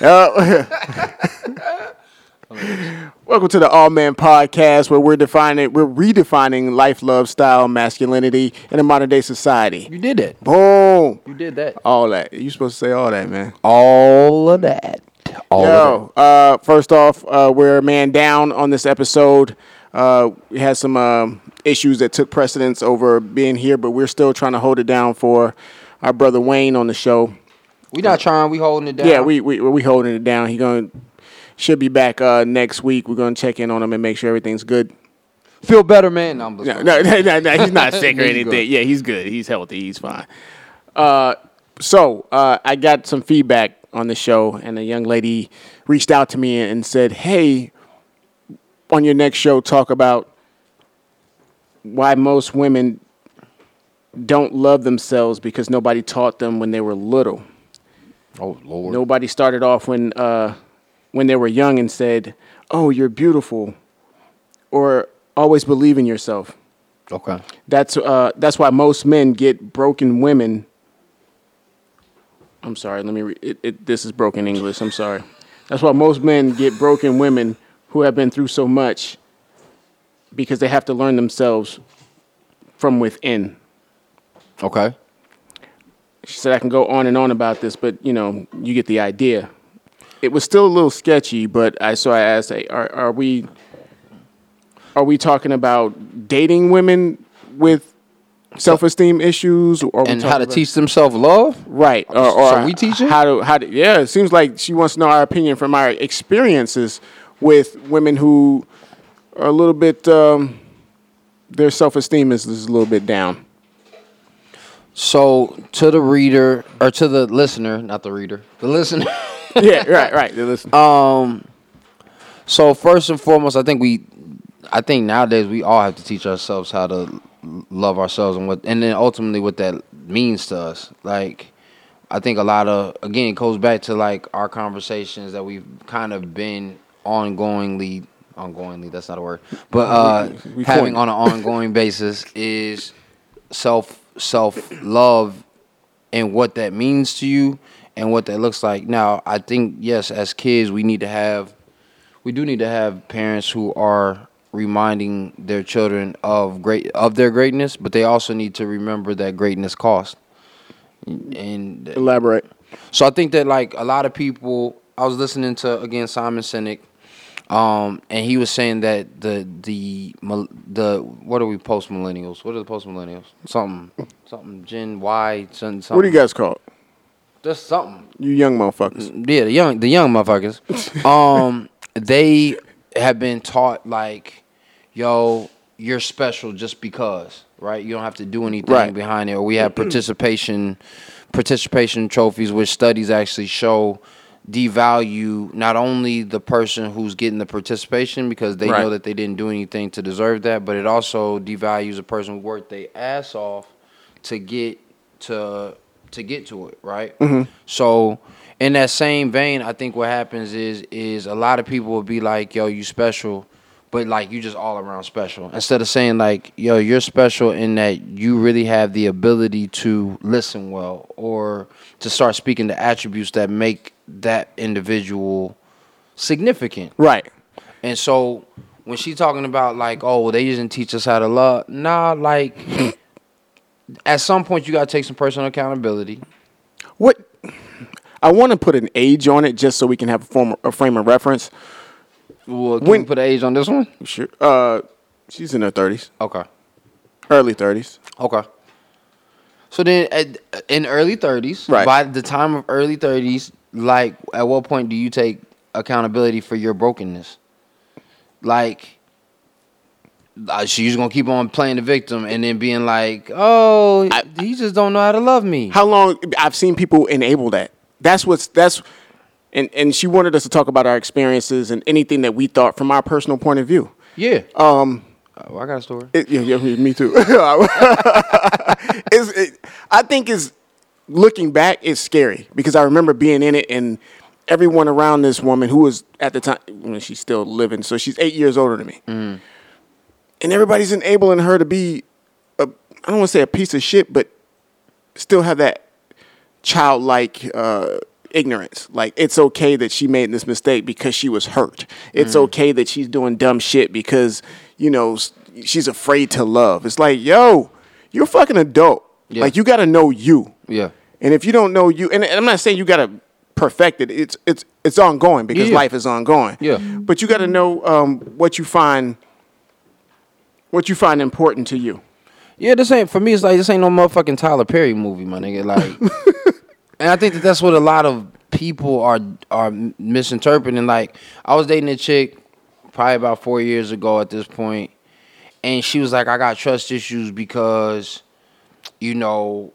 Uh, welcome to the Awe Man Podcast, where we're defining, we're redefining life, love, style, masculinity in a modern day society. You did it. Boom, You did that. all that. You supposed to say all that, man. All of that. All of Yo, uh, first off, uh, we're a man down on this episode. Uh, we had some um, issues that took precedence over being here, but we're still trying to hold it down for our brother Wayne on the show. That. We not trying. We holding it down. Yeah, we we we holding it down. He gonna should be back uh, next week. We're gonna check in on him and make sure everything's good. feel better, man. No, I'm No, no, no, no, no, he's not sick or He's anything. good. Yeah, he's good. He's healthy. He's fine. Uh, so uh, I got some feedback on the show, and a young lady reached out to me and said, "Hey, on your next show, talk about why most women don't love themselves because nobody taught them when they were little." Oh Lord. Nobody started off when uh, when they were young and said, "Oh, you're beautiful," or "Always believe in yourself." Okay. That's uh, that's why most men get broken women. I'm sorry. Let me. Re- it, it, this is broken English. I'm sorry. That's why most men get broken women who have been through so much because they have to learn themselves from within. Okay. She said I can go on and on about this, but you know, you get the idea. It was still a little sketchy, but I so I asked, hey, are are we are we talking about dating women with self-esteem issues, or And how to teach them self love? right? Or, or So we teaching? how to how to yeah? It seems like she wants to know our opinion from our experiences with women who are a little bit um, their self-esteem is, is a little bit down. So to the reader or to the listener, not the reader, the listener. yeah, right, right. Listen. Um. So first and foremost, I think we, I think nowadays we all have to teach ourselves how to love ourselves and what, and then ultimately what that means to us. Like, I think a lot of again it goes back to like our conversations that we've kind of been ongoingly, ongoingly. That's not a word, but uh, We- we having on an ongoing basis is self self love and what that means to you and what that looks like. Now, I think yes, as kids, we need to have, we do need to have parents who are reminding their children of great of their greatness, but they also need to remember that greatness costs. And Elaborate. so I think that like a lot of people, I was listening to again Simon Sinek, um, and he was saying that the the the what are we post millennials? What are the post millennials? Something something Gen Y something. something. What do you guys call it? Just something. You young motherfuckers. Yeah, the young the young motherfuckers. um, they have been taught like, yo, you're special just because, right? You don't have to do anything Right. behind it. Or we have participation participation trophies, which studies actually show devalue not only the person who's getting the participation because they Right. know that they didn't do anything to deserve that, but it also devalues a person who worked their ass off to get to to get to it, right? Mm-hmm. So in that same vein, I think what happens is is a lot of people will be like, "Yo, you special," but like you just all around special. Instead of saying like, "Yo, you're special in that you really have the ability to listen well or to start speaking the attributes that make that individual significant." Right. And so when she's talking about like, oh, well, they didn't teach us how to love. Nah, like at some point you gotta take some personal accountability. What I want to put an age on it just so we can have a, form, a frame of reference. Well, can When- we put an age on this one? Sure. Uh, she's in her thirties, Okay. early thirties. Okay. So then, at, in early thirties, Right. by the time of early thirties, like, at what point do you take accountability for your brokenness? Like, uh, she's gonna keep on playing the victim and then being like, "Oh, he just don't know how to love me." How long? I've seen people enable that. That's what's that's, and and she wanted us to talk about our experiences and anything that we thought from our personal point of view. yeah. Um, Oh, I got a story. It, yeah, yeah, me too. it's, it, I think is looking back, it's scary because I remember being in it and everyone around this woman who was at the time when she's still living, so she's eight years older than me, and everybody's enabling her to be a I don't want to say a piece of shit, but still have that childlike uh, ignorance. Like it's okay that she made this mistake because she was hurt. It's Mm. okay that she's doing dumb shit because you know she's afraid to love. It's like, yo, you're a fucking adult. Yeah. Like you got to know you. Yeah. And if you don't know you, and I'm not saying you got to perfect it. It's it's it's ongoing because Yeah. life is ongoing. Yeah. But you got to know um, what you find what you find important to you. Yeah, this ain't for me. It's like this ain't no motherfucking Tyler Perry movie, my nigga. Like, and I think that that's what a lot of people are are misinterpreting. Like, I was dating a chick probably about four years ago at this point, and she was like, "I got trust issues because, you know,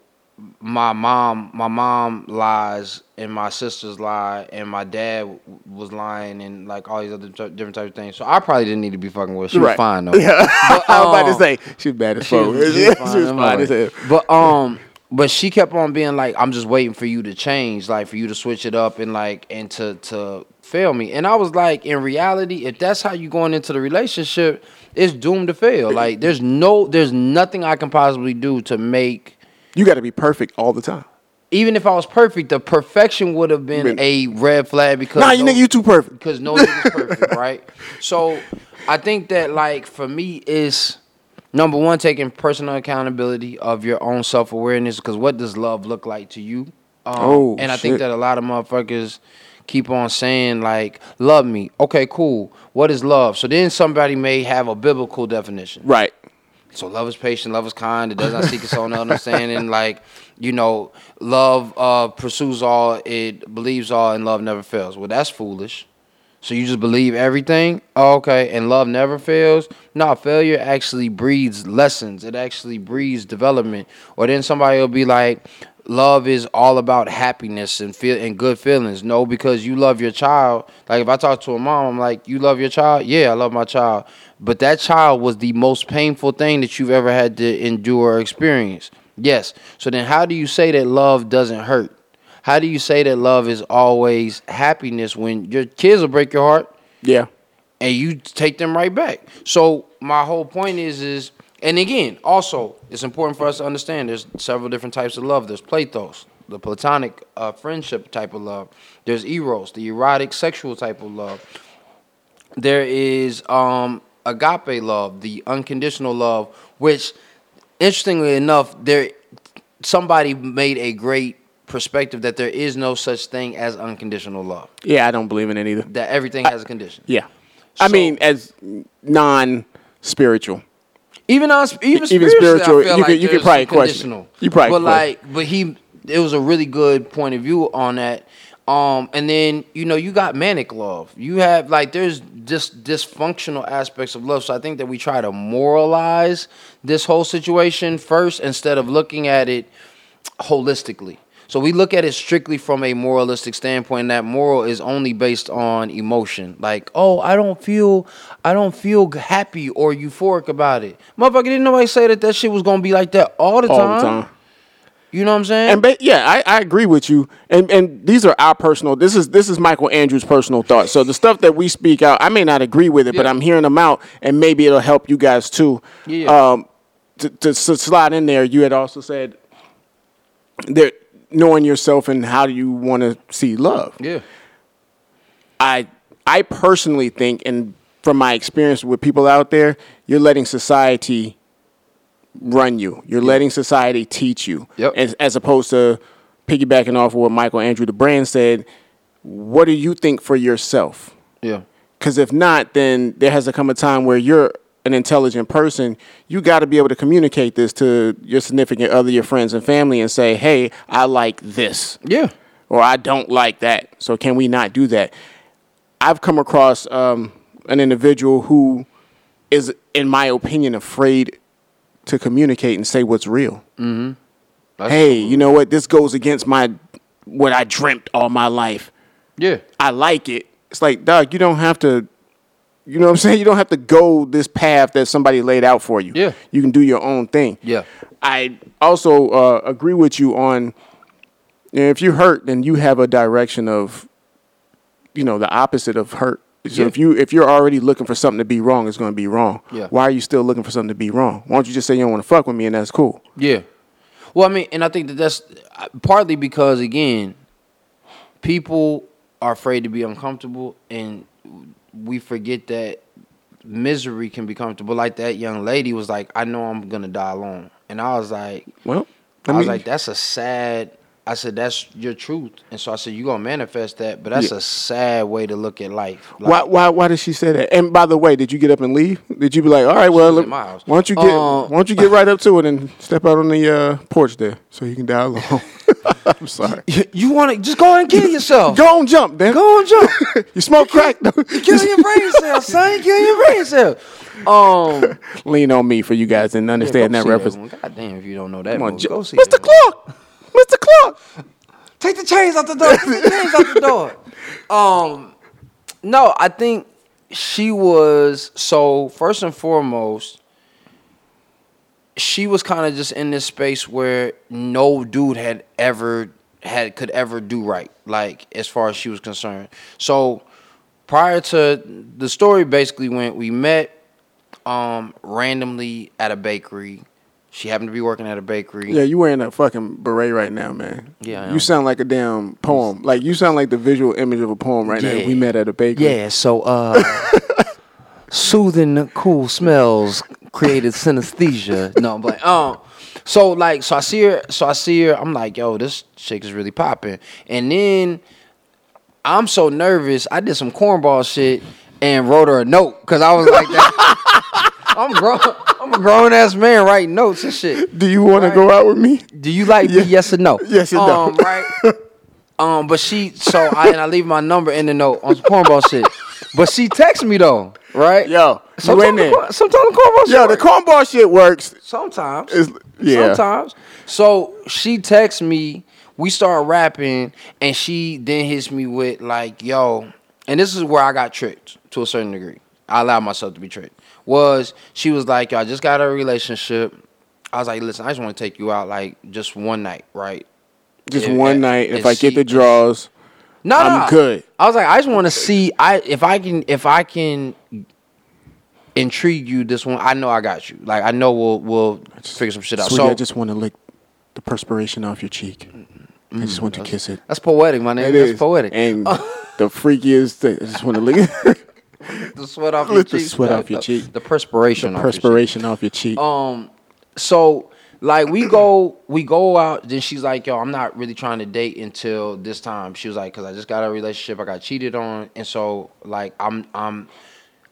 my mom, my mom lies, and my sisters lie, and my dad was lying, and like all these other t- different types of things. So I probably didn't need to be fucking with. her. She was Right. fine though. Yeah. but I was about to um, say she's bad as She fuck. was, She she was fine, was fine as hell. But um, but she kept on being like, I'm just waiting for you to change, like for you to switch it up and like and to to fail me. And I was like, in reality, if that's how you going into the relationship, it's doomed to fail. Like there's no, there's nothing I can possibly do to make. You got to be perfect all the time. Even if I was perfect, the perfection would have been Been- a red flag because Nah, you no- nigga, you too perfect. because no nigga's perfect, right? So I think that like for me is number one taking personal accountability of your own self awareness. Because what does love look like to you? Um, Oh, and I think that a lot of motherfuckers keep on saying like love me. Okay, cool. What is love? So then somebody may have a biblical definition. Right. So love is patient, love is kind, it does not seek its own understanding. Like, you know, love uh, pursues all, it believes all, and love never fails. Well, that's foolish. So you just believe everything? Oh, okay, and love never fails? No, failure actually breeds lessons. It actually breeds development. Or then somebody will be like, love is all about happiness and feel and good feelings. No, because you love your child. Like if I talk to a mom, I'm like, you love your child? Yeah, I love my child. But that child was the most painful thing that you've ever had to endure or experience. Yes. So then how do you say that love doesn't hurt? How do you say that love is always happiness when your kids will break your heart Yeah. and you take them right back? So my whole point is is and again, also it's important for us to understand there's several different types of love. There's plathos, the platonic uh, friendship type of love. There's eros, the erotic sexual type of love. There is um agape love, the unconditional love, which interestingly enough, there somebody made a great perspective that there is no such thing as unconditional love. Yeah, I don't believe in it either. That everything has a condition. Yeah. I mean, as non spiritual. Even on even, Even spiritual, I you like could- you probably question. You probably but like, but he, it was a really good point of view on that. Um, and then you know you got manic love. You have like there's just dysfunctional aspects of love. So I think that we try to moralize this whole situation first instead of looking at it holistically. So we look at it strictly from a moralistic standpoint. And that moral is only based on emotion. Like, oh, I don't feel, I don't feel happy or euphoric about it. Motherfucker, didn't nobody say that that shit was gonna be like that all the All time. the time. You know what I'm saying? And ba- yeah, I, I agree with you. And and these are our personal. This is this is Michael Andrews' personal thoughts. So the stuff that we speak out, I may not agree with it, but I'm hearing them out, and maybe it'll help you guys too. Yeah. Um, to, to, to slide in there, you had also said that knowing yourself and how do you want to see love. yeah. I I personally think, and from my experience with people out there, you're letting society run you. You're letting society teach you, Yep. as, as opposed to piggybacking off of what Michael Andrew the brand said. What do you think for yourself? Yeah. Because if not, then there has to come a time where you're an intelligent person. You got to be able to communicate this to your significant other, your friends and family, and say, "Hey, I like this." Yeah. or I don't like that. So can we not do that? I've come across um, an individual who is, in my opinion, afraid to communicate and say what's real. That's hey, you know what? This goes against my what I dreamt all my life. Yeah. I like it. It's like, dog, you don't have to. You know what I'm saying? You don't have to go this path that somebody laid out for you. Yeah. You can do your own thing. Yeah. I also uh, agree with you on you know, if you're hurt, then you have a direction of, you know, the opposite of hurt. So Yeah. if you if you're already looking for something to be wrong, it's going to be wrong. Yeah. Why are you still looking for something to be wrong? Why don't you just say you don't want to fuck with me and that's cool? Yeah. Well, I mean, and I think that that's partly because again, people are afraid to be uncomfortable, and we forget that misery can be comfortable. Like that young lady was like, "I know I'm gonna die alone," and I was like, Well, I, I was like, "That's a sad." I said, "That's your truth," and so I said, you're gonna manifest that?" But that's Yeah. a sad way to look at life. why, Like, why, why did she say that? And by the way, did you get up and leave? Did you be like, all right, well, look, at my house. why don't you get, Uh, why don't you get right up to it and step out on the uh, porch there so you can die alone? I'm sorry. You want to just go ahead and kill yourself. Go on, jump, then. Go and jump. you smoke crack, though. Kill your brain cells, son. Kill your brain cells. Um, Lean on me for you guys and understand go that reference. one. God damn, if you don't know that Come on, movie, go see Mr. Clark, Mr. Clark. Take the chains out the door. Take the chains out the door. Um, no, I think she was so first and foremost. She was kind of just in this space where no dude had ever had could ever do right, like as far as she was concerned. So prior to the story, basically went we met um randomly at a bakery. She happened to be working at a bakery. Yeah, you wearing a fucking beret right now, man. Yeah, you sound like a damn poem. Like you sound like the visual image of a poem right now. We met at a bakery. Yeah, so uh soothing cool smells created synesthesia. No, but um so like so I see her so I see her, I'm like, yo, this chick is really popping. And then I'm so nervous, I did some cornball shit and wrote her a note cuz I was like that. I'm grown I'm a grown ass man writing notes and shit. Do you want to go out with me? Do you like me? Yes or no? Yes or no. Um, right. Um, but she so I and I leave my number in the note on some cornball shit. But she texts me though, right? Yo, sometimes the, corn- sometimes the cornball shit. Yo, the cornball shit works. sometimes. Is yeah. Sometimes. So she texts me. We start rapping, and she then hits me with like, "Yo," and this is where I got tricked to a certain degree. I allowed myself to be tricked. Was she was like, "Yo, I just got a relationship." I was like, "Listen, I just want to take you out like just one night, right?" Just Yeah, one night. If I get she- the draws, No, I'm no. good. I was like, I just want to see. I if I can if I can intrigue you this one, I know I got you. Like I know we'll we'll figure some shit out. sweetie, so I just want to lick the perspiration off your cheek. I just want to kiss it. that's poetic, my nigga. It That's is. poetic. And the freakiest thing, I just want to lick the sweat off your Lick the cheek. sweat off your the, cheek. The perspiration. off your cheek. perspiration off your cheek. Um, so like we go we go out. Then she's like, "Yo, I'm not really trying to date until this time." She was like, "Cause I just got a relationship. I got cheated on, and so like I'm I'm."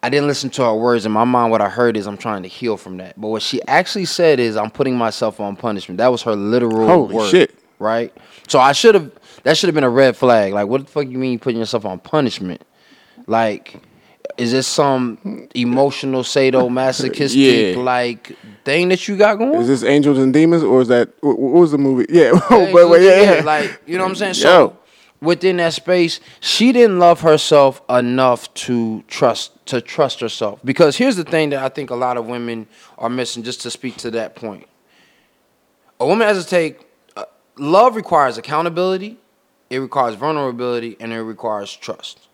I didn't listen to her words. In my mind, what I heard is I'm trying to heal from that. But what she actually said is I'm putting myself on punishment. That was her literal Holy word, shit. Right? So I should have. That should have been a red flag. Like, what the fuck you mean you putting yourself on punishment? Like, is this some emotional sadomasochistic Yeah. like thing that you got going? is this Angels and Demons or is that what, was the movie? Yeah, but yeah, yeah. like you know what I'm saying. So Yo. within that space, she didn't love herself enough to trust to trust herself. Because here's the thing that I think a lot of women are missing. Just to speak to that point, a woman has to take uh, love requires accountability, it requires vulnerability, and it requires trust.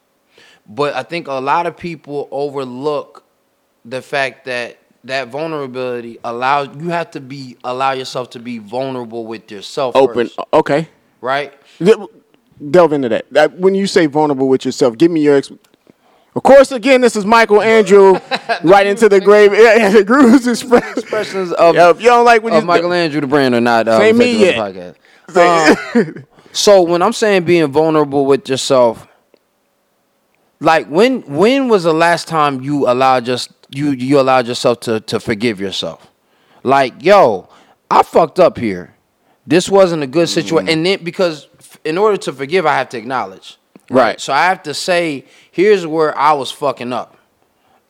But I think a lot of people overlook the fact that that vulnerability allows you have to be allow yourself to be vulnerable with yourself Open. first, Okay. right De- Delve into that. that. When you say vulnerable with yourself, give me your. Ex- of course, again, this is Michael Andrew, right into the grave. Yeah, yeah, the grooves express. expressions of, Yo, if you don't like of you Michael Andrew the brand or not uh, Say me yet. podcast. Um, so when I'm saying being vulnerable with yourself, like when when was the last time you allowed just you you allowed yourself to to forgive yourself? Like, yo, I fucked up here. This wasn't a good situation, Mm. and then because in order to forgive, I have to acknowledge. Right. So I have to say, here's where I was fucking up,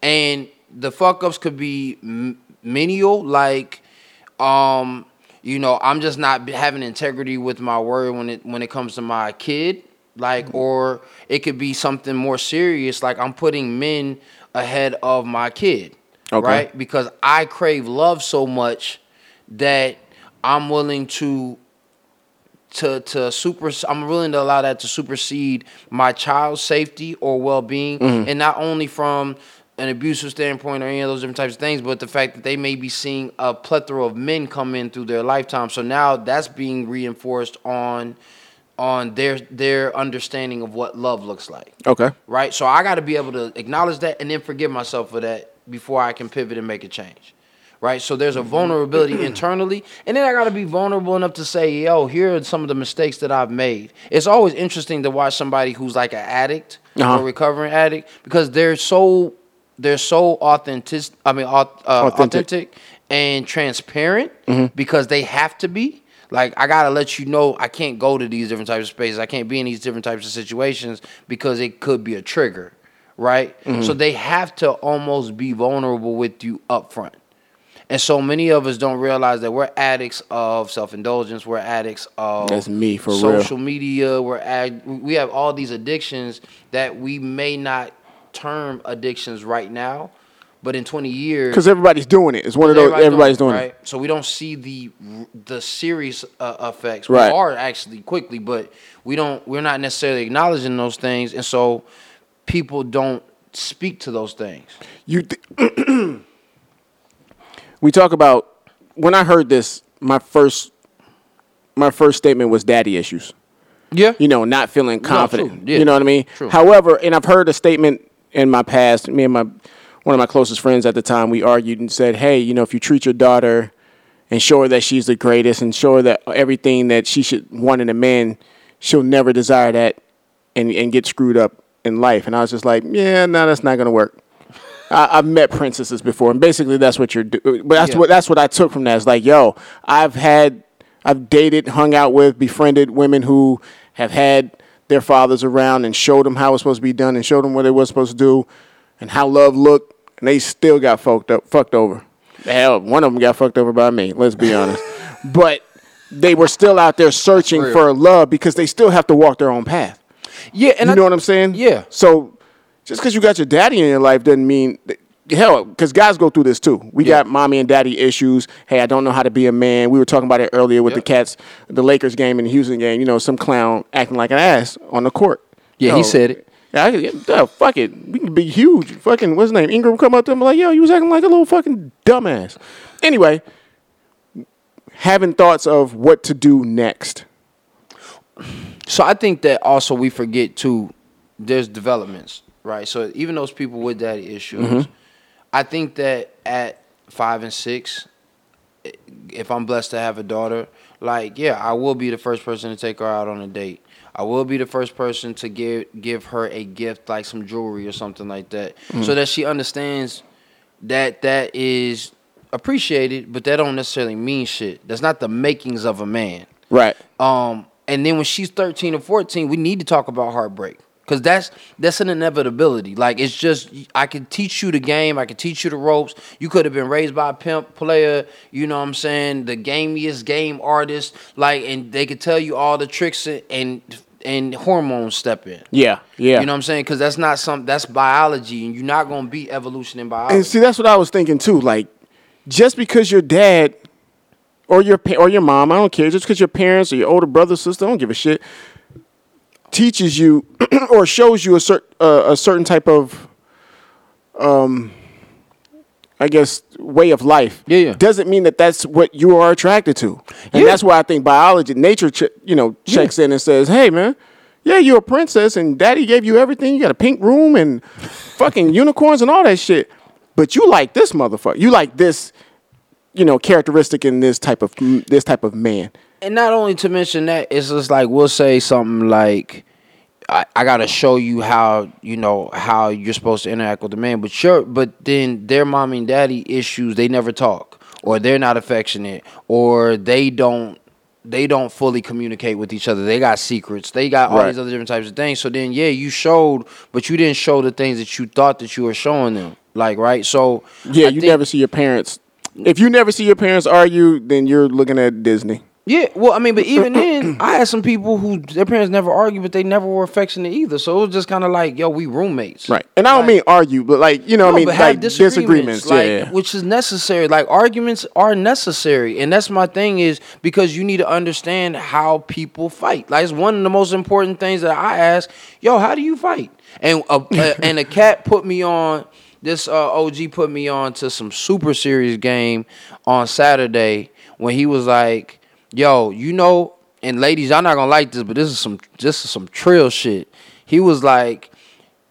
and the fuck ups could be m- menial, like, um, you know, I'm just not having integrity with my word when it when it comes to my kid, like, mm-hmm. or it could be something more serious, like I'm putting men ahead of my kid, Okay. right? Because I crave love so much that I'm willing to to to super I'm willing to allow that to supersede my child's safety or well-being mm-hmm. and not only from an abusive standpoint or any of those different types of things but the fact that they may be seeing a plethora of men come in through their lifetime so now that's being reinforced on on their their understanding of what love looks like. Okay. Right? So I got to be able to acknowledge that and then forgive myself for that before I can pivot and make a change. Right? So there's a vulnerability internally and then I got to be vulnerable enough to say, "Yo, here are some of the mistakes that I've made." It's always interesting to watch somebody who's like an addict Uh-huh. or a recovering addict because they're so they're so authentic I mean uh, Authentic. authentic and transparent Mm-hmm. because they have to be. Like I gotta let you know I can't go to these different types of spaces. I can't be in these different types of situations because it could be a trigger, right? Mm-hmm. So they have to almost be vulnerable with you up front. And so many of us don't realize that we're addicts of self indulgence. We're addicts of That's me, for real. social media. We're ad- we have all these addictions that we may not term addictions right now, but in 20 years, Because everybody's doing it. It's one of those. Everybody's doing, right? it. So we don't see the the serious uh, effects. Right. We are actually quickly, but we don't. We're not necessarily acknowledging those things, and so people don't speak to those things. You. Th- we talk about when I heard this. My first, my first statement was daddy issues. Yeah. you know, not feeling confident. true. Yeah. You know what I mean? True. However, and I've heard a statement in my past, me and my one of my closest friends at the time, we argued and said, Hey, you know, if you treat your daughter and show her that she's the greatest and show her that everything that she should want in a man, she'll never desire that and, and get screwed up in life. And I was just like, Yeah, no, that's not gonna work. I, I've met princesses before, and basically that's what you're doing. But that's Yeah. what that's what I took from that. It's like, yo, I've had, I've dated, hung out with, befriended women who have had their fathers around and showed them how it's supposed to be done and showed them what it was supposed to do and how love looked, and they still got fucked up, fucked over. Hell, one of them got fucked over by me. Let's be honest, but they were still out there searching Real. for love because they still have to walk their own path. Yeah, and you I- know what I'm saying? Yeah. So just because you got your daddy in your life doesn't mean that, hell. Because guys go through this too. We Yeah. got mommy and daddy issues. Hey, I don't know how to be a man. We were talking about it earlier with the Cats, the Lakers game and the Houston game. You know, some clown acting like an ass on the court. Yeah, he said it. Yeah, I, yeah, fuck it. We can be huge. Fucking what's his name? Ingram come up to him like, yo, you was acting like a little fucking dumbass. Anyway, having thoughts of what to do next. So I think that also we forget too. There's developments, right? So even those people with daddy issues, Mm-hmm. I think that at five and six, if I'm blessed to have a daughter, like yeah, I will be the first person to take her out on a date. I will be the first person to give give her a gift like some jewelry or something like that, Mm-hmm. so that she understands that that is appreciated, but that don't necessarily mean shit. That's not the makings of a man. Right. Um, and then when she's 13 or 14, we need to talk about heartbreak. Cause that's that's an inevitability. Like it's just I can teach you the game, I can teach you the ropes. You could have been raised by a pimp player, you know what I'm saying, the gamiest game artist, like and they could tell you all the tricks and and hormones step in. Yeah. Yeah. You know what I'm saying? Because that's not some that's biology, and you're not gonna beat evolution in biology. And see, that's what I was thinking too. Like, just because your dad or your pa- or your mom, I don't care. Just because your parents or your older brother, sister, I don't give a shit, teaches you or shows you a certain uh, a certain type of, um, I guess, way of life. Yeah, yeah. Doesn't mean that that's what you are attracted to, and Yeah. that's why I think biology, nature, ch- you know, checks in and says, "Hey, man." Yeah, you're a princess, and daddy gave you everything. You got a pink room and fucking unicorns and all that shit. But you like this motherfucker. You like this, you know, characteristic in this type of this type of man. and not only to mention that, it's just like we'll say something like, I, I gotta show you how you know how you're supposed to interact with the man, but sure, but then their mommy and daddy issues, they never talk, or they're not affectionate, or they don't they don't fully communicate with each other. They got secrets. They got all Right. these other different types of things. So then, yeah, you showed, but you didn't show the things that you thought that you were showing them. Like, right? So Yeah, I you think- never see your parents. If you never see your parents argue, then you're looking at Disney. Yeah, well, I mean, but even then, I had some people who their parents never argued, but they never were affectionate either. So it was just kind of like, yo, we roommates, Right. And I don't Like- mean argue, but like, you know what I mean? Like disagreements. like, yeah, yeah. which is necessary. Like arguments are necessary, and that's my thing is because you need to understand how people fight. Like it's one of the most important things that I ask. Yo, how do you fight? And a, a- and a cat put me on. This uh, OG put me on to some super serious game on Saturday when he was like, "Yo, you know." and ladies, y'all not gonna like this, but this is some this is some trill shit. He was like,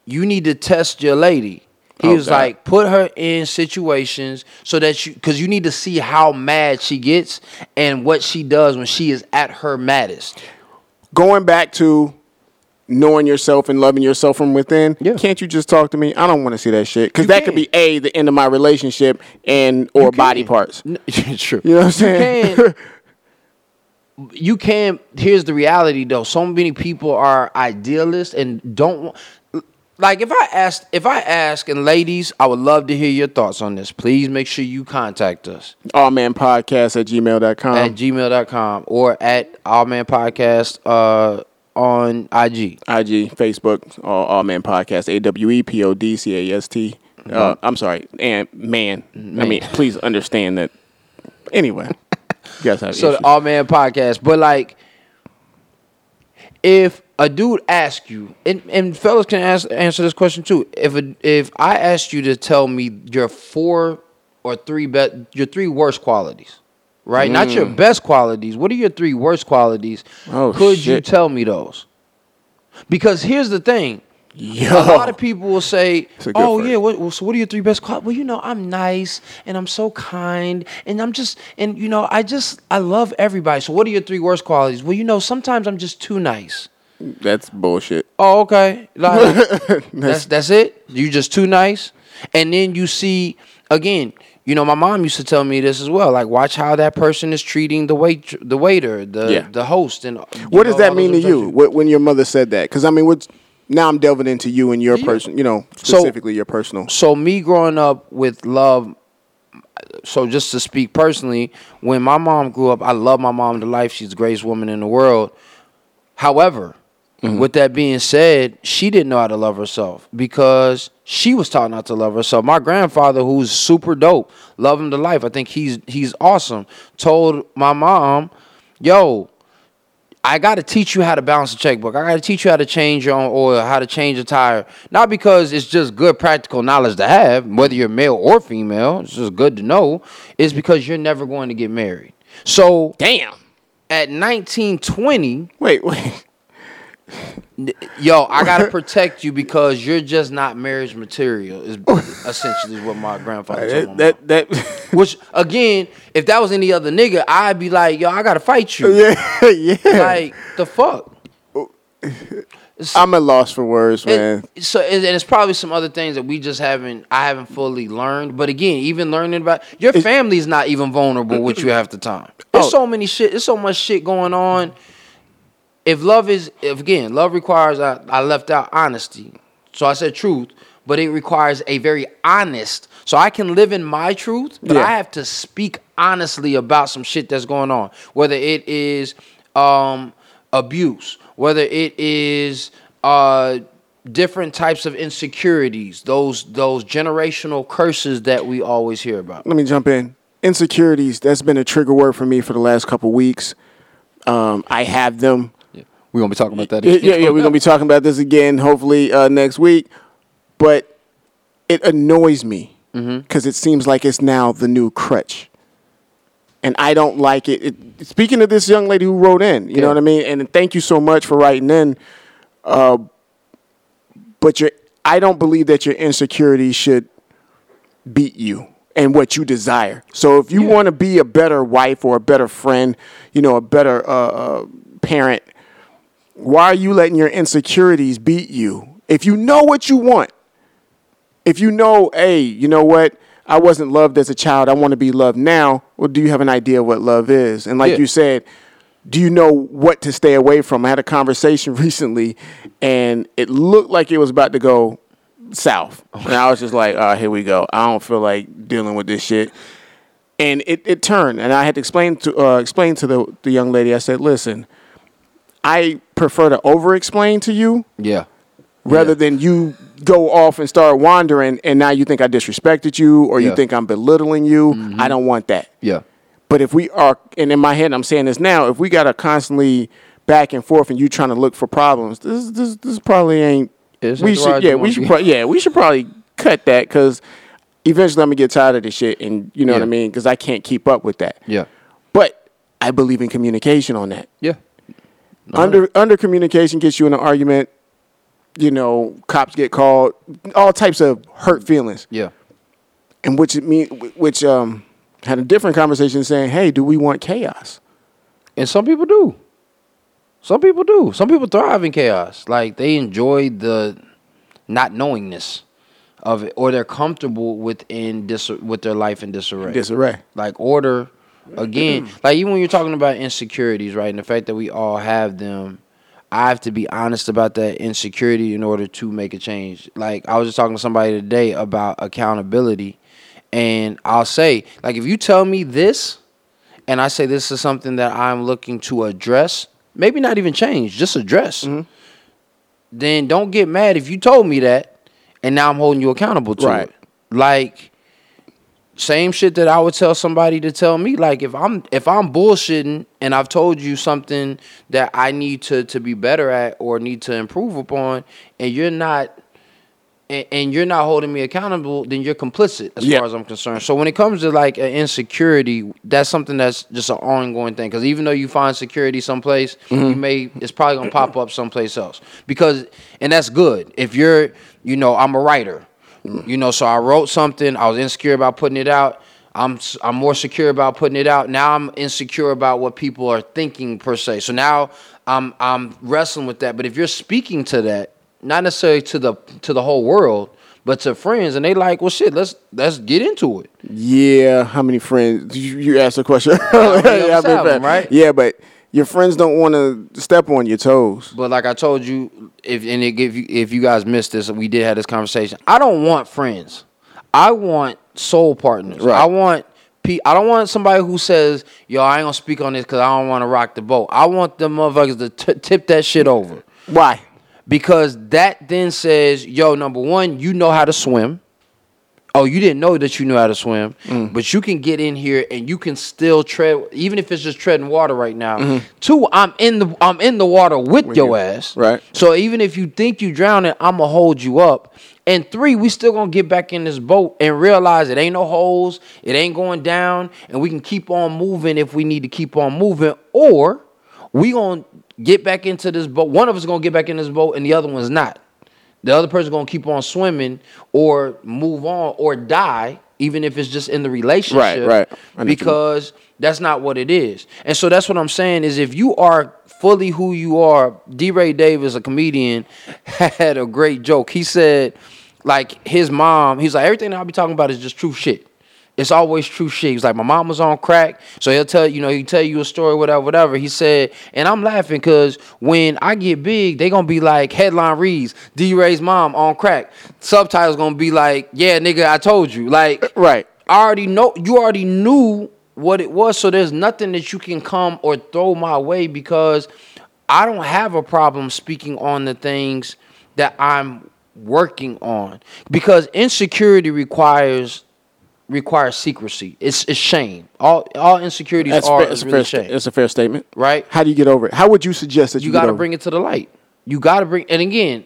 you need to test your lady. He Oh, was like, put her in situations so that you, because you need to see how mad she gets and what she does when she is at her maddest. Going back to knowing yourself and loving yourself from within. Yeah. Can't you just talk to me? I don't want to see that shit because that could be a the end of my relationship and or body parts. N- True. You know what I'm saying? You can. you can. Here's the reality, though. So many people are idealists and don't. Like if I asked, if I ask, and ladies, I would love to hear your thoughts on this. Please make sure you contact us Awe man podcast at gmail.com. at gmail.com or at Awe Man Podcast uh, on IG. IG, Facebook, all, awe man podcast, A W E P O D C A S T. Uh, I'm sorry, and man. I mean, please understand that. Anyway, guys have So issues. the Awe Man Podcast, but like, if a dude asks you, and, and fellas can ask, answer this question too. If a, if I asked you to tell me your four or three be, your three worst qualities, right? Not your best qualities. What are your three worst qualities? Mm. Oh, Could you tell me those? Because here's the thing. Yo. A lot of people will say, "Oh phrase. yeah, what, well, so what are your three best qualities?" Well, you know, I'm nice and I'm so kind and I'm just and you know, I just I love everybody. So what are your three worst qualities? Well, you know, sometimes I'm just too nice. That's bullshit. Oh, okay. Like, that's that's it. You're just too nice. And then you see again. You know, my mom used to tell me this as well. Like, watch how that person is treating the wait, the waiter, the Yeah. the host, and What does that mean to you wh- when your mother said that? Because I mean, what's now I'm delving into you and your Yeah. person, you know, So- specifically your personal. so me growing up with love so just to speak personally when my mom grew up i love my mom to life. She's the greatest woman in the world. However mm-hmm. with that being said she didn't know how to love herself because she was taught not to love herself. My grandfather who's super dope love him to life. I think he's he's awesome told my mom yo I got to teach you how to balance a checkbook. I got to teach you how to change your own oil, how to change a tire. Not because it's just good practical knowledge to have, whether you're male or female. It's just good to know. It's because you're never going to get married. So Damn. at 1920, Wait, wait. Yo, I got to protect you because you're just not marriage material. Is essentially is what my grandfather told my That that, that Which again, if that was any other nigga, I'd be like, yo, I got to fight you. yeah, yeah. Like the fuck. I'm at loss for words, man. It, so and it's probably some other things that we just haven't I haven't fully learned. But again, even learning about your family's not even vulnerable with you half the time. There's Oh. so many shit. There's so much shit going on. If love is if again love requires I, I left out honesty, so I said truth, but it requires a very honest. So I can live in my truth, but Yeah. I have to speak honestly about some shit that's going on. Whether it is um, abuse, whether it is uh, different types of insecurities, those those generational curses that we always hear about. Let me jump in. Insecurities. That's been a trigger word for me for the last couple weeks. Um, I have them. We're gonna be talking about that. Yeah, yeah, yeah, we're gonna be talking about this again, hopefully uh, next week. But it annoys me because it seems like it's now the new crutch, and I don't like it. it speaking of this young lady who wrote in, you Yeah. know what I mean, and thank you so much for writing in. Uh, but your, I don't believe that your insecurity should beat you and what you desire. So if you want to be a better wife or a better friend, you know, a better uh, uh, parent, why are you letting your insecurities beat you? If you know what you want, if you know, hey, you know what? I wasn't loved as a child. I want to be loved now. Well, do you have an idea what love is? And like Yeah. you said, do you know what to stay away from? I had a conversation recently and it looked like it was about to go south. And I was just like, oh, here we go. I don't feel like dealing with this shit. And it, it turned, and I had to explain to uh, explain to the, the young lady. I said, listen, I prefer to over explain to you Yeah. rather Yeah. than you go off and start wandering and now you think I disrespected you or you Yeah. think I'm belittling you. I don't want that. Yeah. But if we are, and in my head, I'm saying this now, if we got to constantly back and forth and you trying to look for problems, this this this probably ain't. This we should, yeah, we should, pro- yeah, we should probably cut that because eventually I'm gonna get tired of this shit, and you know what I mean, because I can't keep up with that. Yeah. But I believe in communication on that. Yeah. Under under communication gets you in an argument. You know, cops get called. All types of hurt feelings, Yeah. and which it mean which um had a different conversation saying, "Hey, do we want chaos?" And some people do. Some people do. Some people thrive in chaos. Like they enjoy the not knowingness of it, or they're comfortable within dis- with their life in disarray. Disarray. like order again mm-hmm. like even when you're talking about insecurities right and the fact that we all have them i have to be honest about that insecurity in order to make a change. Like i was just talking to somebody today about accountability and i'll say like if you tell me this and i say this is something that i'm looking to address maybe not even change just address mm-hmm. then don't get mad if you told me that and now i'm holding you accountable to Right. it. Like same shit that I would tell somebody to tell me. Like if I'm if I'm bullshitting and I've told you something that I need to to be better at or need to improve upon, and you're not and, and you're not holding me accountable, then you're complicit as Yeah. far as I'm concerned. So when it comes to like an insecurity, that's something that's just an ongoing thing. Because even though you find security someplace, you mm-hmm. may it's probably gonna pop up someplace else. Because and that's good. If you're, you know, I'm a writer, you know, so I wrote something. I was insecure about putting it out. I'm I'm more secure about putting it out. Now I'm insecure about what people are thinking per se. So now I'm I'm wrestling with that. But if you're speaking to that, not necessarily to the to the whole world, but to friends, and they like, well, shit, let's let's get into it. Yeah, how many friends? You, you asked a question. many of How us many have 'em, right? Yeah, but your friends don't want to step on your toes. But like I told you, if and if you if you guys missed this, we did have this conversation. I don't want friends. I want soul partners. Right. I want. I don't want somebody who says, "Yo, I ain't gonna speak on this because I don't want to rock the boat." I want the motherfuckers to t- tip that shit over Why? because that then says, "Yo, number one, you know how to swim." Oh, you didn't know that you knew how to swim, Mm. but you can get in here and you can still tread, even if it's just treading water right now. Mm-hmm. Two, I'm in the I'm in the water with your ass. Right. So even if you think you drowning, I'ma hold you up. And three, we still gonna get back in this boat and realize it ain't no holes, it ain't going down, and we can keep on moving if we need to keep on moving, or we gonna get back into this boat. One of us gonna get back in this boat, and the other one's not. The other person gonna keep on swimming or move on or die, even if it's just in the relationship. Right, right. Because that's not what it is. And so that's what I'm saying is if you are fully who you are, D. Ray Davis, a comedian, had a great joke. He said, like his mom, he's like, everything that I'll be talking about is just true shit. It's always true shit. He's like, my mom was on crack, so he'll tell you know he tell you a story, whatever, whatever. He said, and I'm laughing because when I get big, they gonna be like headline reads, D Ray's mom on crack. Subtitles gonna be like, yeah, nigga, I told you. Like, uh, Right. I already know you already knew what it was, so there's nothing that you can come or throw my way because I don't have a problem speaking on the things that I'm working on because insecurity requires requires secrecy. It's it's shame. All all insecurities That's are fair, is that's, a really fair, shame. that's a fair statement. Right. How do you get over it? How would you suggest that you, you got to bring it to the light. You got to bring and again,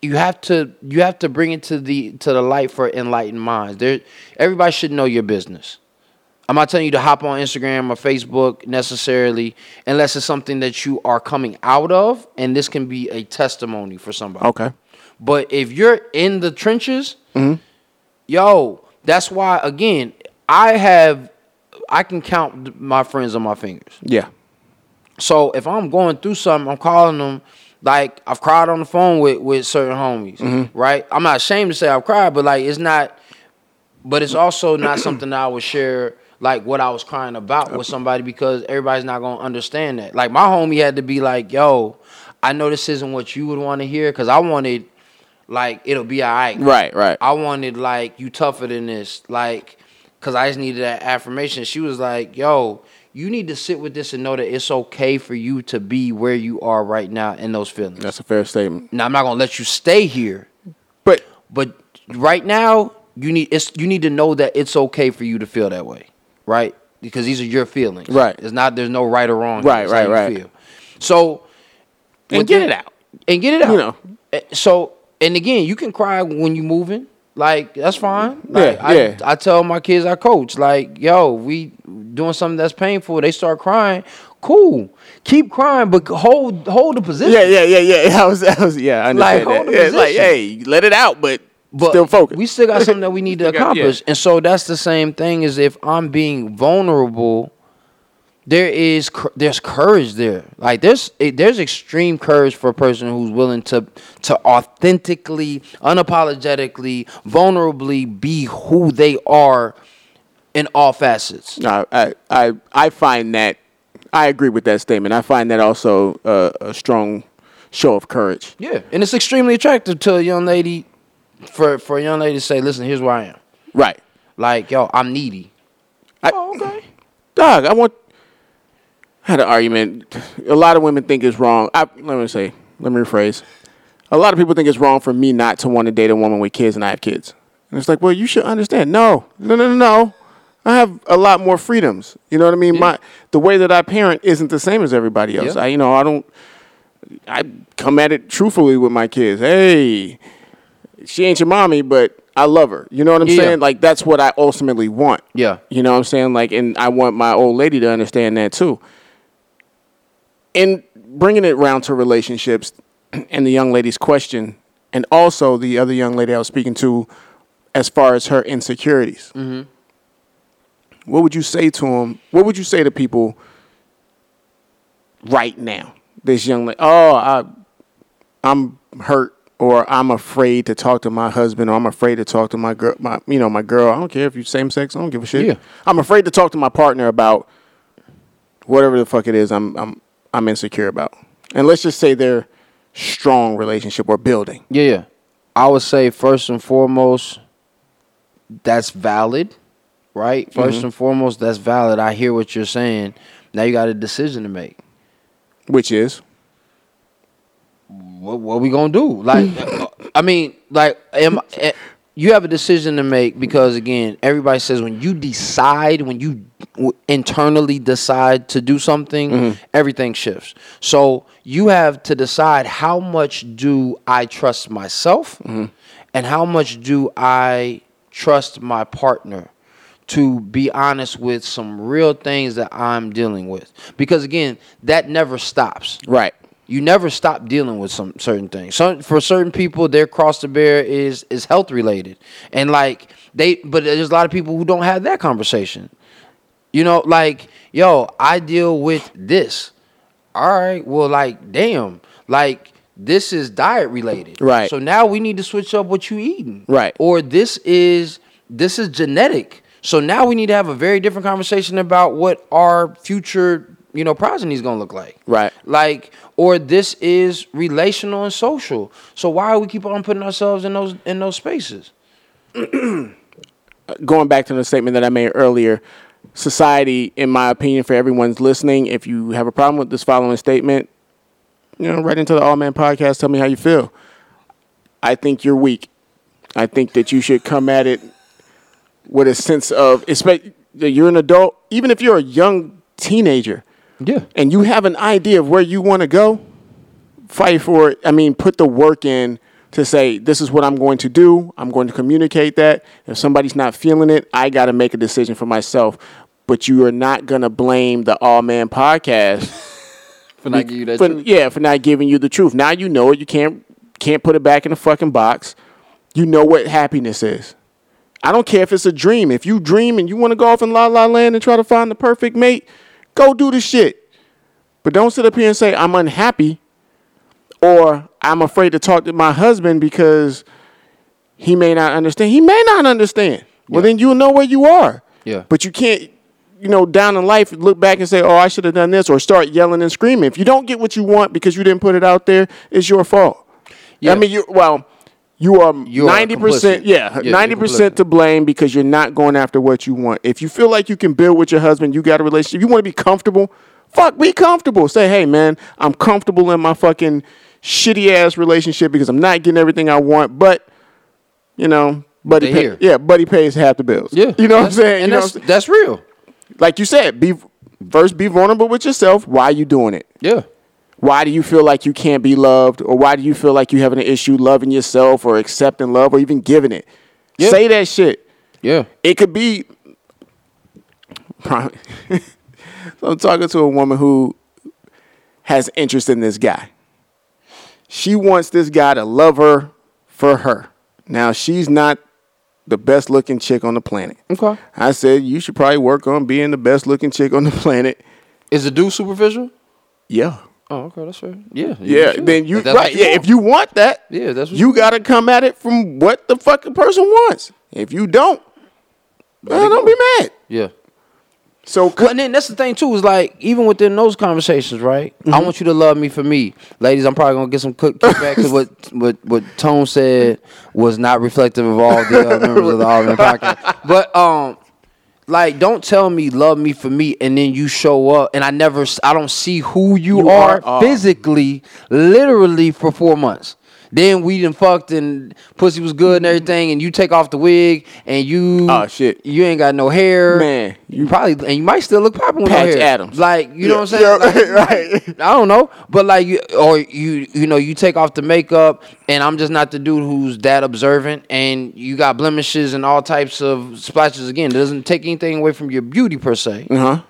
you have to you have to bring it to the to the light for enlightened minds. There everybody should know your business. I'm not telling you to hop on Instagram or Facebook necessarily unless it's something that you are coming out of and this can be a testimony for somebody. Okay. But if you're in the trenches, mm-hmm. yo, that's why again, I have I can count my friends on my fingers. Yeah. So if I'm going through something, I'm calling them. Like I've cried on the phone with with certain homies, mm-hmm. right? I'm not ashamed to say I've cried, but like it's not. But it's also not something that I would share like what I was crying about with somebody because everybody's not gonna understand that. Like my homie had to be like, "Yo, I know this isn't what you would want to hear," because I wanted like it'll be alright. Right. Right. I wanted like you tougher than this, like, cause I just needed that affirmation. She was like, "Yo, you need to sit with this and know that it's okay for you to be where you are right now in those feelings. That's a fair statement. Now I'm not gonna let you stay here, But but right now you need it's you need to know that it's okay for you to feel that way, right? Because these are your feelings, Right. It's not there's no right or wrong. Right, It's right, right. Feel. So And get it out. and get it out. You know. Eh, So and again, you can cry when you're moving. Like that's fine. Like, Yeah, yeah. I tell my kids I coach like, yo, we doing something that's painful. They start crying. cool. Keep crying, but hold hold the position. Yeah, yeah, yeah, yeah. I was, I was, yeah. I Like, understand hold that. the Yeah, it's like, hey, let it out, but, But still focus. We still got something that we need to got- yeah. accomplish. And so that's the same thing as if I'm being vulnerable. There is there's courage there. Like there's eh, there's extreme courage for a person who's willing to to authentically, unapologetically, vulnerably be who they are in all facets. No, I, I, I find that I agree with that statement. I find that also uh, a strong show of courage. Yeah, and it's extremely attractive to a young lady for for a young lady to say, "Listen, here's where I am." Right. Like, yo, I'm needy. I, Oh, okay. Dog, I want. I had an argument. A lot of women think it's wrong. I, let me say, let me rephrase. A lot of people think it's wrong for me not to want to date a woman with kids and I have kids. And it's like, well, you should understand. No, no, no, no, no. I have a lot more freedoms. You know what I mean? My the way that I parent isn't the same as everybody else. Yeah. I, you know, I don't. I come at it truthfully with my kids. Hey, she ain't your mommy, but I love her. You know what I'm Yeah. saying? Like that's what I ultimately want. Yeah. You know what I'm saying? Like, and I want my old lady to understand that too. And bringing it around to relationships and the young lady's question, and also the other young lady I was speaking to, as far as her insecurities. Mm-hmm. What would you say to them? What would you say to people right now? This young lady, oh, I, I'm hurt, or I'm afraid to talk to my husband, or I'm afraid to talk to my girl, my you know my girl. I don't care if you're same sex. I don't give a shit. Yeah. I'm afraid to talk to my partner about whatever the fuck it is. I'm I'm I'm insecure about. And let's just say they're strong relationship or building. Yeah, yeah. I would say first and foremost, that's valid, right? 1st mm-hmm. and foremost, that's valid. I hear what you're saying. Now you got a decision to make. Which is What what we gonna do? Like, I mean, like, am you have a decision to make because again, everybody says when you decide, when you w- internally decide to do something, mm-hmm. everything shifts. So you have to decide how much do I trust myself, mm-hmm. and how much do I trust my partner to be honest with some real things that I'm dealing with. Because again, that never stops right. You never stop dealing with some certain things. Some for certain people, their cross to bear is is health related, and like they. But there's a lot of people who don't have that conversation. You know, like yo, I deal with this. All right, well, like damn, like this is diet related, Right. So now we need to switch up what you eating, Right. Or this is this is genetic. So now we need to have a very different conversation about what our future, you know, progeny is gonna look like. Right. Like, or this is relational and social. So why are we keep on putting ourselves in those in those spaces? Uh, going back to the statement that I made earlier, society, in my opinion, for everyone's listening, if you have a problem with this following statement, you know, write into the Awe Man Podcast. Tell me how you feel. I think you're weak. I think that you should come at it with a sense of, that you're an adult, even if you're a young teenager, Yeah. and you have an idea of where you want to go, fight for it. I mean, put the work in to say, this is what I'm going to do. I'm going to communicate that. If somebody's not feeling it, I got to make a decision for myself. But you are not going to blame the Awe Man podcast For not giving you that for, truth. yeah, for not giving you the truth. Now you know it. You can't can't put it back in the fucking box. You know what happiness is. I don't care if it's a dream. If you dream and you want to go off in La La Land and try to find the perfect mate, go do the shit. But don't sit up here and say I'm unhappy or I'm afraid to talk to my husband because he may not understand. He may not understand. Well, Yeah. then you'll know where you are. Yeah. But you can't, you know, down in life, look back and say, oh, I should have done this or start yelling and screaming. If you don't get what you want because you didn't put it out there, it's your fault. Yeah. I mean, you well, you are ninety percent, yeah, Yeah, ninety percent to blame because you're not going after what you want. If you feel like you can build with your husband, you got a relationship, you want to be comfortable. Fuck, be comfortable. Say, hey, man, I'm comfortable in my fucking shitty ass relationship because I'm not getting everything I want, but you know, buddy, pay, here. yeah, buddy pays half the bills. Yeah. you know what I'm saying. And you know that's that's real. like you said, be first be vulnerable with yourself. Why are you doing it? Yeah. Why do you feel like you can't be loved, or why do you feel like you having an issue loving yourself, or accepting love, or even giving it? Yeah. Say that shit. Yeah. It could be. So I'm talking to a woman who has interest in this guy. She wants this guy to love her for her. Now she's not the best looking chick on the planet. Okay. I said you should probably work on being the best looking chick on the planet. Is the dude superficial? Yeah. Oh, okay, that's fair. Yeah. Yeah, should. then you that's right. what Yeah, want. if you want that, Yeah, that's what you you got to come at it from what the fucking person wants. If you don't, well, don't be mad. Yeah. So Well, and then that's the thing too is like even within those conversations, right? Mm-hmm. I want you to love me for me, ladies. I'm probably gonna get some cook- kickback because what what what Tone said was not reflective of all the other members of the Awe Man podcast. But um, like don't tell me love me for me and then you show up and I never I don't see who you, You are, are, uh, physically, literally for four months. Then we done fucked and pussy was good and everything, and you take off the wig and you Oh, shit. you ain't got no hair, Man, You probably and you might still look popping with no Patch hair. Adams. like you know what I'm saying? yeah, Like, right. I don't know, but like you or you you know you take off the makeup, and I'm just not the dude who's that observant, and you got blemishes and all types of splashes. Again, it doesn't take anything away from your beauty per se, uh huh.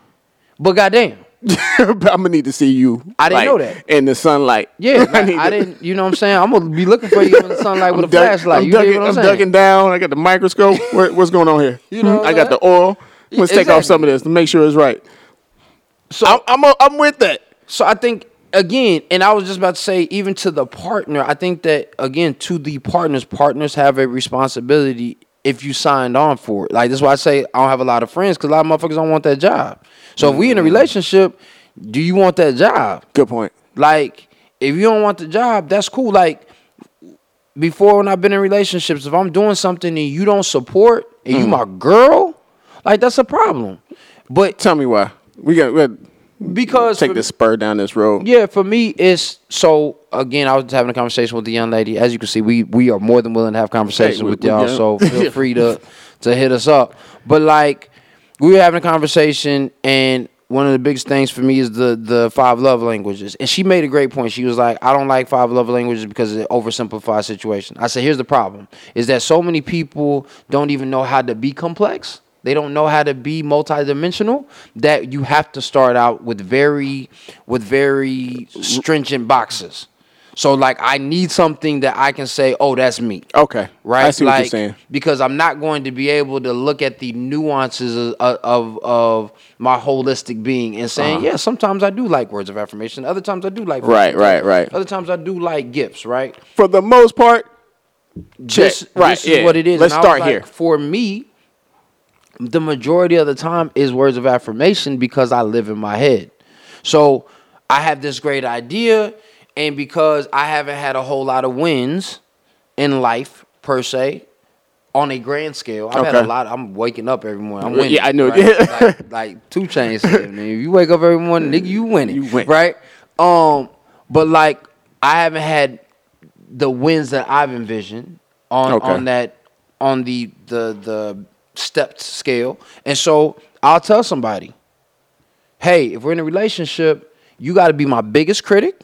but goddamn. I'm gonna need to see you. I didn't like, know that. in the sunlight. Yeah, like, need I didn't. You know what I'm saying? I'm gonna be looking for you in the sunlight with a duck- flashlight. I'm, you ducking, I'm, I'm ducking down. I got the microscope. what, what's going on here? You know I got the oil. Let's take off some of this to make sure it's right. So I'm I'm, a, I'm with that. So I think again, and I was just about to say, even to the partner, I think that again to the partners, partners have a responsibility if you signed on for it. Like that's why I say I don't have a lot of friends because a lot of motherfuckers don't want that job. So if we in a relationship, do you want that job? Good point. Like if you don't want the job, that's cool. Like before when I've been in relationships, if I'm doing something and you don't support and you mm-hmm. my girl, like that's a problem. But Tell me why. We got we got because take this spur down this road. yeah, for me, it's so again. I was having a conversation with the young lady. As you can see, we we are more than willing to have conversations Hey, we- with y'all. 'em. So feel free to to hit us up. But like, we were having a conversation, and one of the biggest things for me is the the five love languages. And she made a great point. She was like, I don't like five love languages because it oversimplifies situation. I said, here's the problem: is that so many people don't even know how to be complex. They don't know how to be multidimensional. That you have to start out with very, with very stringent boxes. So like, I need something that I can say, oh, that's me Okay. right? I see like, what you're saying. Because I'm not going to be able to look at the nuances of of, of my holistic being and saying, yeah, sometimes I do like words of affirmation. Other times I do like Uh-huh. Right, right, right. Other times I do like gifts, right? For the most part, This, Right, this is what it is. Let's start like, here. For me, the majority of the time is words of affirmation because I live in my head. So I have this great idea, and because I haven't had a whole lot of wins in life per se, on a grand scale, I've had a Okay. lot. I'm waking up every morning. I'm Yeah. I know. right? like, like 2 Chainz. said, man. If you wake up every morning, nigga, you winning. You win. right? Um, but like I haven't had the wins that I've envisioned on Okay. on that on the the the stepped scale. And so I'll tell somebody, hey, if we're in a relationship, you got to be my biggest critic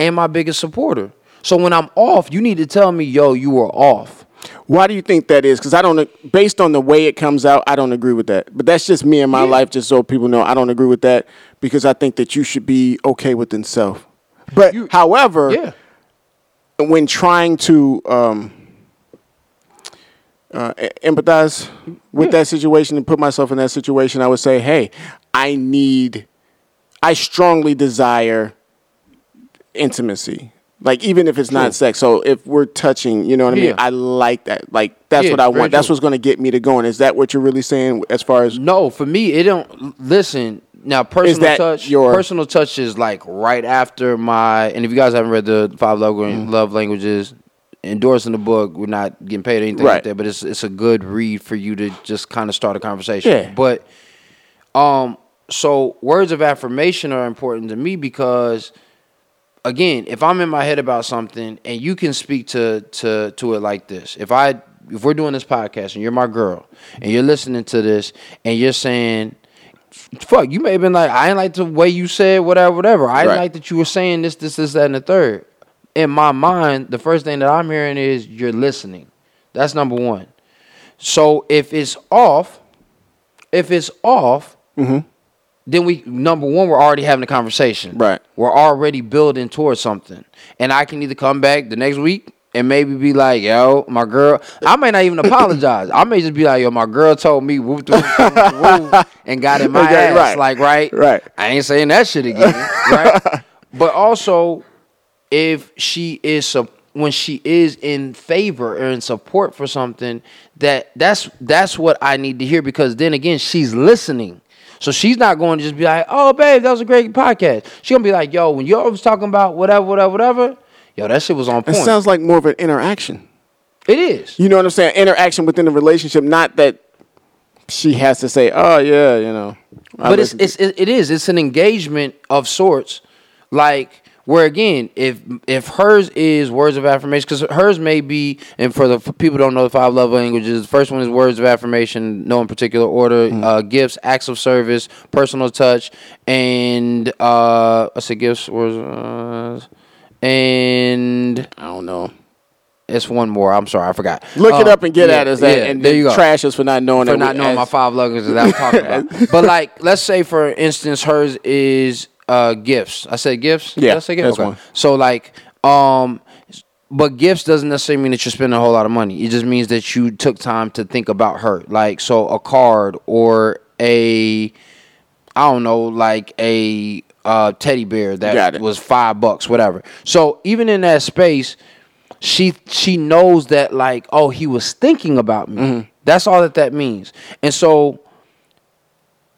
and my biggest supporter. So when I'm off, you need to tell me, yo, you were off. why do you think that is? Because I don't, based on the way it comes out, I don't agree with that. But that's just me in my Yeah. life, just so people know I don't agree with that because I think that you should be okay with yourself. But however, Yeah. when trying to um, uh, empathize with that situation and put myself in that situation, I would say, hey, I need, I strongly desire intimacy. Like even if it's True. not sex, so if we're touching, you know what I mean. Yeah. I like that. Like that's Yeah, what I want. That's what's going to get me to going. Is that what you're really saying as far as? No, for me, it don't. Listen, now personal touch. your- personal touch is like right after my. And if you guys haven't read the five love, Mm-hmm. love languages, endorsing the book, we're not getting paid anything Right. like that. But it's it's a good read for you to just kind of start a conversation. Yeah. But um, so words of affirmation are important to me because again, if I'm in my head about something and you can speak to to to it like this, if I if we're doing this podcast and you're my girl and you're listening to this and you're saying, "Fuck," you may have been like, "I ain't like the way you said whatever, whatever. I didn't Right. like that you were saying this, this, this, that, and the third. In my mind, the first thing that I'm hearing is you're listening. That's number one. So if it's off, if it's off, mm-hmm. Then we number one, we're already having a conversation. Right. We're already building towards something. And I can either come back the next week and maybe be like, yo, my girl. I may not even apologize. I may just be like, yo, my girl told me whoop, whoop, whoop, whoop, and got in my Okay, ass. right. Like, right? Right. I ain't saying that shit again. right. But also, if she is when she is in favor or in support for something, that that's that's what I need to hear because then again, she's listening. So she's not going to just be like, "Oh, babe, that was a great podcast." She's gonna be like, "Yo, when you was talking about whatever, whatever, whatever, yo, that shit was on It sounds like more of an interaction. it is. You know what I'm saying? Interaction within the relationship, not that she has to say, "Oh yeah, you know." I but it's, it's it, it is it's an engagement of sorts like where again if if hers is words of affirmation because hers may be and for the for people who don't know the five love languages the first one is words of affirmation no in particular order Mm-hmm. uh, gifts acts of service personal touch and uh i said gifts words uh, and I don't know. it's one more i'm sorry i forgot Look it Uh, up and get yeah, at us, and, yeah, and there you go trash us for not knowing for that not knowing my five languages that I'm talking about. but like, let's say for instance, hers is uh gifts. I said gifts. Did Yeah, I say gifts? that's one. So like, um, but gifts doesn't necessarily mean that you're spending a whole lot of money. It just means that you took time to think about her. Like, so a card or a, I don't know, like a uh, teddy bear that was five bucks, whatever. So even in that space, she she knows that like, oh, he was thinking about me. Mm-hmm. That's all that that means. And so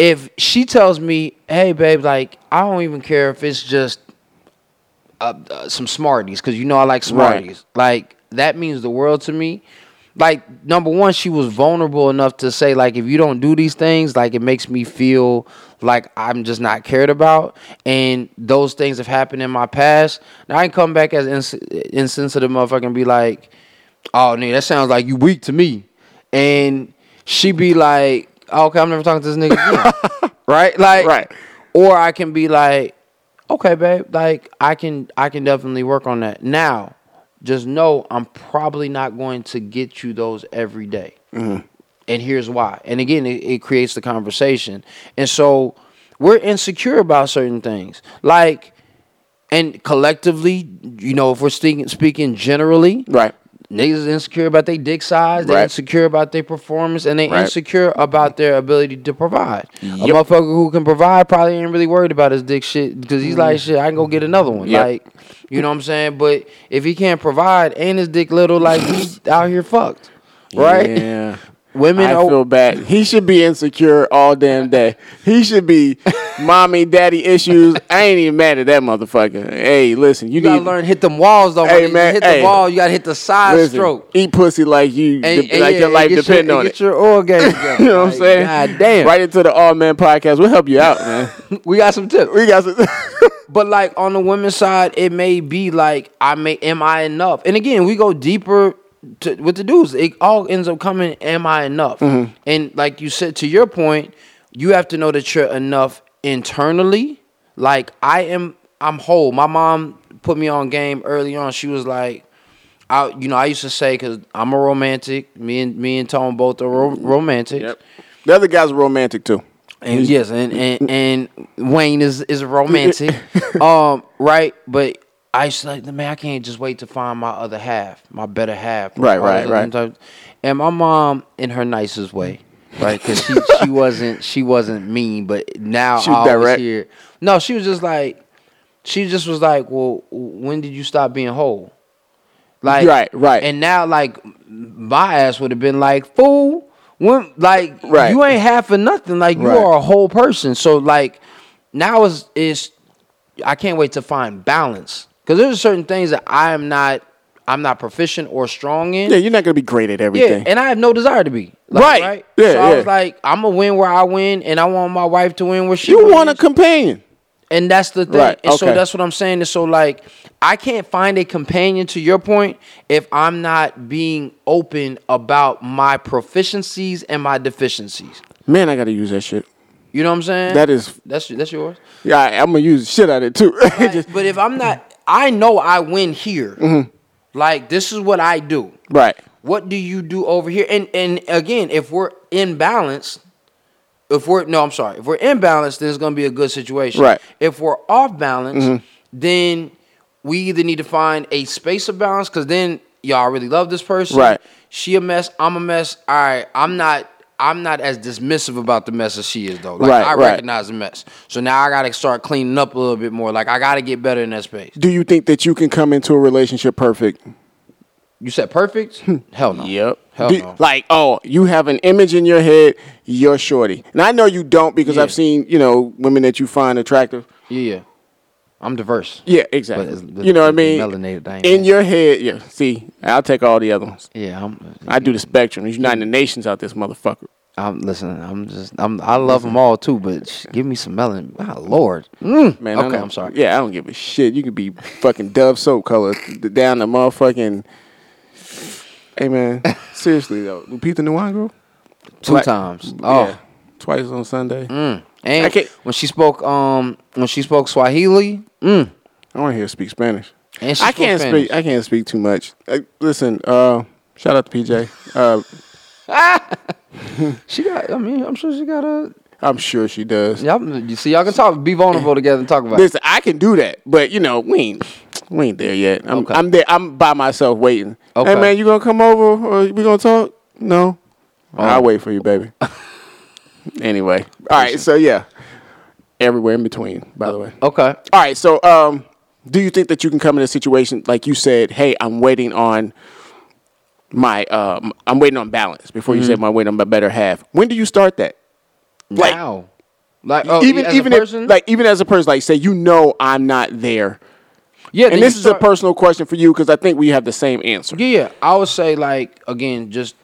if she tells me, "Hey, babe, like I don't even care if it's just uh, uh, some Smarties, because you know I like Smarties." Like that means the world to me. Like number one, she was vulnerable enough to say, like, if you don't do these things, like it makes me feel like I'm just not cared about, and those things have happened in my past. Now I can come back as ins- insensitive motherfucker and be like, "Oh, nigga, that sounds like you weak to me," and she be like, oh, "Okay, I'm never talking to this nigga again." right? Like, Right. Or I can be like, "Okay, babe, like I can, I can definitely work on that." Now, just know I'm probably not going to get you those every day. Mm-hmm. And here's why. And again, it, it creates the conversation. And so we're insecure about certain things. Like, and collectively, you know, if we're speaking speaking generally, Right. Niggas insecure about their dick size, they Right. insecure about their performance, and they Right. insecure about their ability to provide. A motherfucker who can provide probably ain't really worried about his dick shit because he's like, mm. shit, I can go get another one. Yep. Like, you know what I'm saying? But if he can't provide and his dick little, like he's out here fucked. Right? Yeah. Women I feel bad. He should be insecure all damn day. He should be mommy, daddy issues. I ain't even mad at that motherfucker. Hey, listen, you, you gotta need learn hit them walls though. Hey, man, hit hey. the wall, you gotta hit the side listen, stroke. eat pussy like you, And- de- and like yeah, your life depend your, on and it. Get your orgasm you know what I'm saying? God damn. Right into the Awe Man podcast. We'll help you out, man. We got some tips. we got some. But like on the women's side, it may be like I may am I enough? And again, we go deeper to, with the dudes. It all ends up coming, am I enough? Mm-hmm. And like you said, to your point, you have to know that you're enough internally. Like I am, I'm whole. My mom put me on game early on. She was like, I, you know, I used to say because I'm a romantic. Me and me and Tone both are ro- romantic. yep. The other guys are romantic too. And yes, and, and and Wayne is is a romantic, um, right? But I used to like, the man, I can't just wait to find my other half, my better half, Right, right, right. And my mom, in her nicest way, right? Because she she wasn't she wasn't mean, but now She I was always direct. hear. No, she was just like, she just was like, well, when did you stop being whole? Like, Right, right. And now, like, my ass would have been like, fool. When like Right. you ain't half for nothing. Like you Right. are a whole person. So like now is is I can't wait to find balance because there's certain things that I am not I'm not proficient or strong in. Yeah, you're not gonna be great at everything. Yeah, and I have no desire to be. Like, Right. right. Yeah, So I yeah. was like, I'm gonna win where I win, and I want my wife to win where she. you wins. want a companion. And that's the thing. Right, And so that's what I'm saying. Is so like I can't find a companion to your point if I'm not being open about my proficiencies and my deficiencies. Man, I gotta use that shit. You know what I'm saying? That is, that's that's yours. yeah, I, I'm gonna use shit out of it too. Like, Just- but if I'm not, I know I win here. Mm-hmm. Like this is what I do. right. What do you do over here? And and again, if we're in balance, if we're no, I'm sorry. If we're in balance, then it's gonna be a good situation. Right. Mm-hmm. If we're off balance, then we either need to find a space of balance because then y'all really love this person. Right. She a mess. I'm a mess. All right. I'm not. I'm not as dismissive about the mess as she is though. Like Right, I right. recognize the mess. So now I gotta start cleaning up a little bit more. Like I gotta get better in that space. Do you think that you can come into a relationship perfect? You said perfect? Hmm. Hell no. Yep. Hell Do- no. Like, oh, you have an image in your head, you're shorty. And I know you don't because Yeah. I've seen, you know, women that you find attractive. Yeah, yeah. I'm diverse. Yeah, exactly. It's- you know what I mean? melanated, I In that. your head, yeah. See, I'll take all the other ones. Yeah, I'm. I do the spectrum. There's United Nations out this motherfucker. I'm listening. I'm just. I'm. I love them all too, but sh- give me some melon. My lord. Mm. Man, okay, I'm sorry. Yeah, I don't give a shit. You could be fucking Dove soap color down the motherfucking. Hey man, seriously though, Lupita Nyong'o. Two Twi- times. Oh. Yeah, twice on Sunday. Mm. And when she spoke, um, when she spoke Swahili, mm. I want to hear her speak Spanish. and I can't Spanish. speak. I can't speak too much. Uh, listen, uh, shout out to PJ. Uh, She got. I mean, I'm sure she got a. I'm sure she does. Y'all, you see, y'all can talk, be vulnerable together, and talk about. it. Listen, I can do that, but you know, we ain't, we ain't there yet. I'm, Okay. I'm there. I'm by myself waiting. Okay. Hey man, you gonna come over or we gonna talk? No, Oh. I'll wait for you, baby. anyway, all right. So yeah, everywhere in between. By the way. Okay. All right. So, um, do you think that you can come in a situation like you said? Hey, I'm waiting on my. Um, I'm waiting on balance. Before you said Mm-hmm. my waiting on my better half. When do you start that? Like- Now, like oh, even as a even person? if like even as a person, like say you know I'm not there, yeah, and this is start- a personal question for you because I think we have the same answer. Yeah. I would say like again, just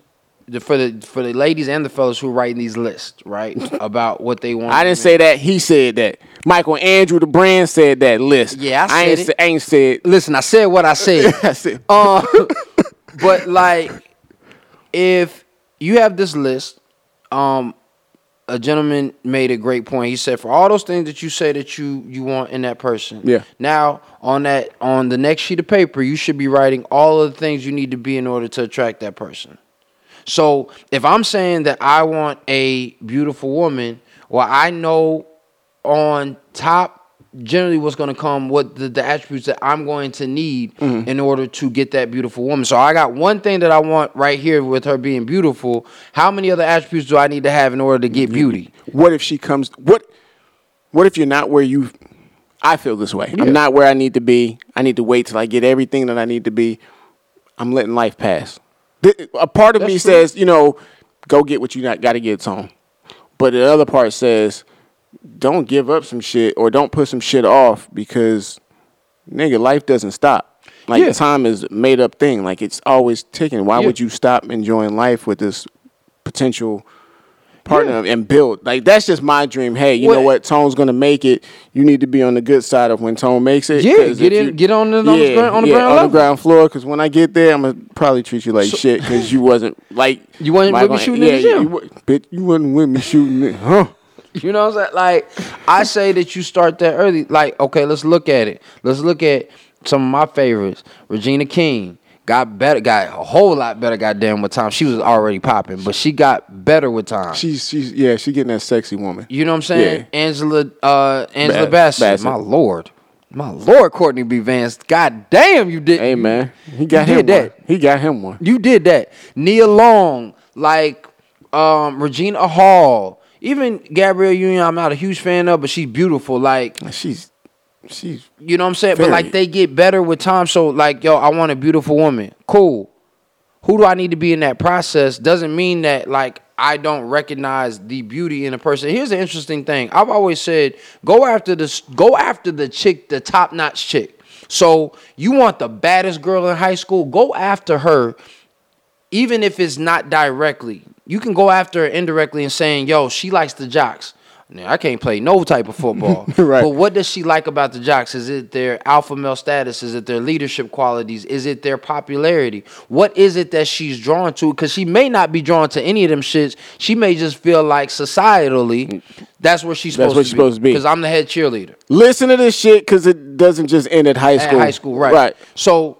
for the for the ladies and the fellas who are writing these lists, right, about what they want. I didn't say that. He said that. Michael Andrew, the brand, said that list. Yeah, I ain't said it. sa- ain't said. Listen, I said what I said. I said. uh, but like, if you have this list, um, a gentleman made a great point. He said, for all those things that you say that you you want in that person, Yeah. Now on that on the next sheet of paper, you should be writing all of the things you need to be in order to attract that person. So if I'm saying that I want a beautiful woman, well, I know on top generally what's going to come what the, the attributes that i'm going to need mm-hmm. in order to get that beautiful woman so i got one thing that i want right here with her being beautiful how many other attributes do i need to have in order to get beauty What if she comes? What? What if you're not where you? I feel this way. Yeah. I'm not where I need to be. I need to wait till I get everything that I need to be. I'm letting life pass. A part of me true. says, you know, go get what you not got to get on. But the other part says, don't give up some shit or don't put some shit off because, nigga, life doesn't stop. Like Yeah. time is a made up thing. Like it's always ticking. Why Yeah. would you stop enjoying life with this potential partner and build? Like that's just my dream. Hey, you know what? Tone's gonna make it. You need to be on the good side of when Tone makes it. Yeah, get in- you- get on the- on the Yeah, ground- on the yeah, ground on level. the ground floor. Because when I get there, I'm gonna probably treat you like shit because you wasn't like You wasn't with me shooting in the gym. You, bitch, you wasn't with me shooting it, huh? You know what I'm saying? Like, I say that you start that early. Like, okay, let's look at it. Let's look at some of my favorites. Regina King got better, got a whole lot better. Goddamn, with time she was already popping, but she got better with time. She's she's yeah, she getting that sexy woman. you know what I'm saying? Yeah. Angela, uh, Angela Ba- Bassett. Bassett. My lord, my lord, Courtney B. Vance. God damn, you did. Hey man, he got him did one. that. He got him one. You did that. Nia Long, like um, Regina Hall, even Gabrielle Union. I'm not a huge fan of, but she's beautiful. Like She's she's You know what I'm saying? But like they get better with time. So like, yo, I want a beautiful woman. Cool. Who do I need to be in that process? Doesn't mean that like I don't recognize the beauty in a person. Here's the interesting thing. I've always said, go after the go after the chick, the top notch chick. So you want the baddest girl in high school? Go after her, even if it's not directly. You can go after her indirectly and saying, yo, she likes the jocks. Now, I can't play no type of football. Right. But what does she like about the jocks? Is it their alpha male status? Is it their leadership qualities? Is it their popularity? What is it that she's drawn to? Because she may not be drawn to any of them shits. She may just feel like societally, that's where she's That's supposed, what to, she's be. supposed to be. Because I'm the head cheerleader listen to this shit because it doesn't just end at high at school. high school, right? Right. So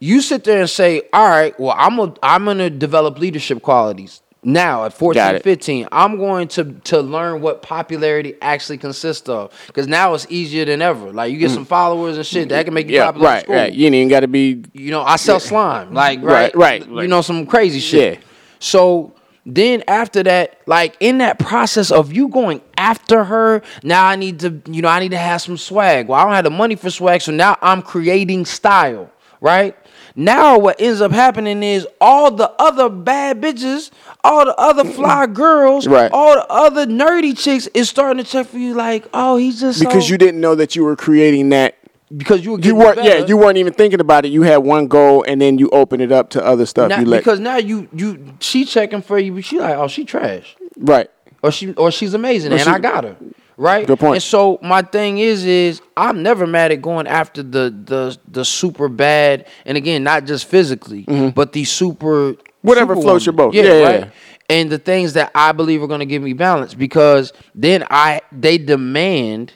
you sit there and say, "All right, well, I'm a, I'm gonna develop leadership qualities." Now at 14 15 i'm going to to learn what popularity actually consists of because now it's easier than ever like you get some followers and shit that can make you Mm. Yeah, popular right, school. right. You ain't even got to be. you know i sell slime like Right, right right, you know some crazy shit Yeah. so then after that like in that process of you going after her now i need to you know i need to have some swag well i don't have the money for swag so now i'm creating style right now what ends up happening is all the other bad bitches all the other fly girls Right. all the other nerdy chicks is starting to check for you like oh he's just Because so- you didn't know that you were creating that. because you were you weren't yeah, you weren't even thinking about it. You had one goal, and then you open it up to other stuff. Now- you let because now you you she checking for you but she like oh she trash right. or she or she's amazing Or and she- I got her. Right? Good point. And so my thing is is I'm never mad at going after the the the super bad and again not just physically, but the super Mm-hmm. Whatever super floats your woman. boat. Yeah, yeah, right. yeah. And the things that I believe are gonna give me balance because then I they demand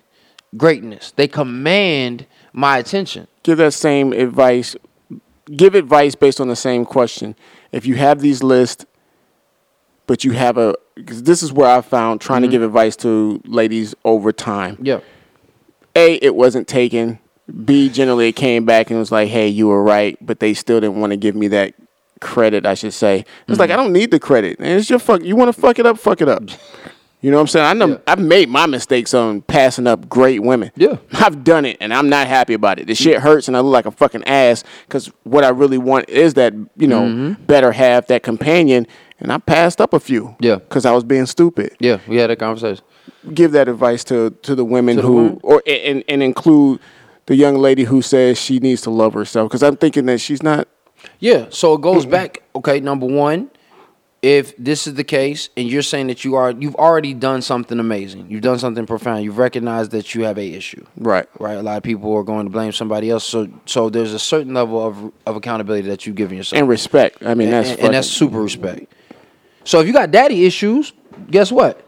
greatness. They command my attention. Give that same advice. Give advice based on the same question. If you have these lists, but you have a, because this is where I found trying to mm-hmm. give advice to ladies over time. Yeah. A, it wasn't taken. B, generally it came back and was like, hey, you were right, but they still didn't want to give me that credit, I should say. It's like, mm-hmm. I don't need the credit. And it's your fuck. You want to fuck it up, fuck it up. You know what I'm saying? I know Yeah. I've made my mistakes on passing up great women. Yeah. I've done it and I'm not happy about it. The mm-hmm. shit hurts and I look like a fucking ass because what I really want is that, you know, Mm-hmm. better half, that companion. And I passed up a few. Yeah. Because I was being stupid Yeah, we had that conversation. give that advice to to the women To the who women? or and, and include the young lady who says she needs to love herself because I'm thinking that she's not Yeah, so it goes back. Okay, number one, if this is the case, and you're saying that you are, you've already done something amazing. You've done something profound. You've recognized that you have a issue. right. Right, a lot of people are going to blame somebody else. So, so there's a certain level of of accountability that you've given yourself, And respect. I mean and, that's and- and that's super respect. So, if you got daddy issues, guess what?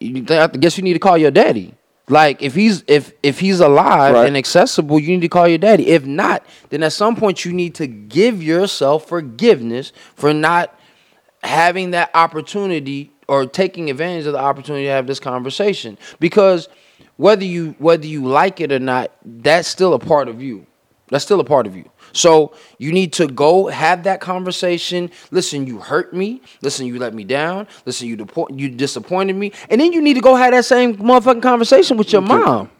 You, I guess you need to call your daddy. Like if he's if if he's alive Right. and accessible, you need to call your daddy. If not, then at some point you need to give yourself forgiveness for not having that opportunity or taking advantage of the opportunity to have this conversation. Because whether you whether you like it or not, that's still a part of you. That's still a part of you. So you need to go have that conversation. Listen, you hurt me. Listen, you let me down. Listen, you depo- you disappointed me. And then you need to go have that same motherfucking conversation with your mom.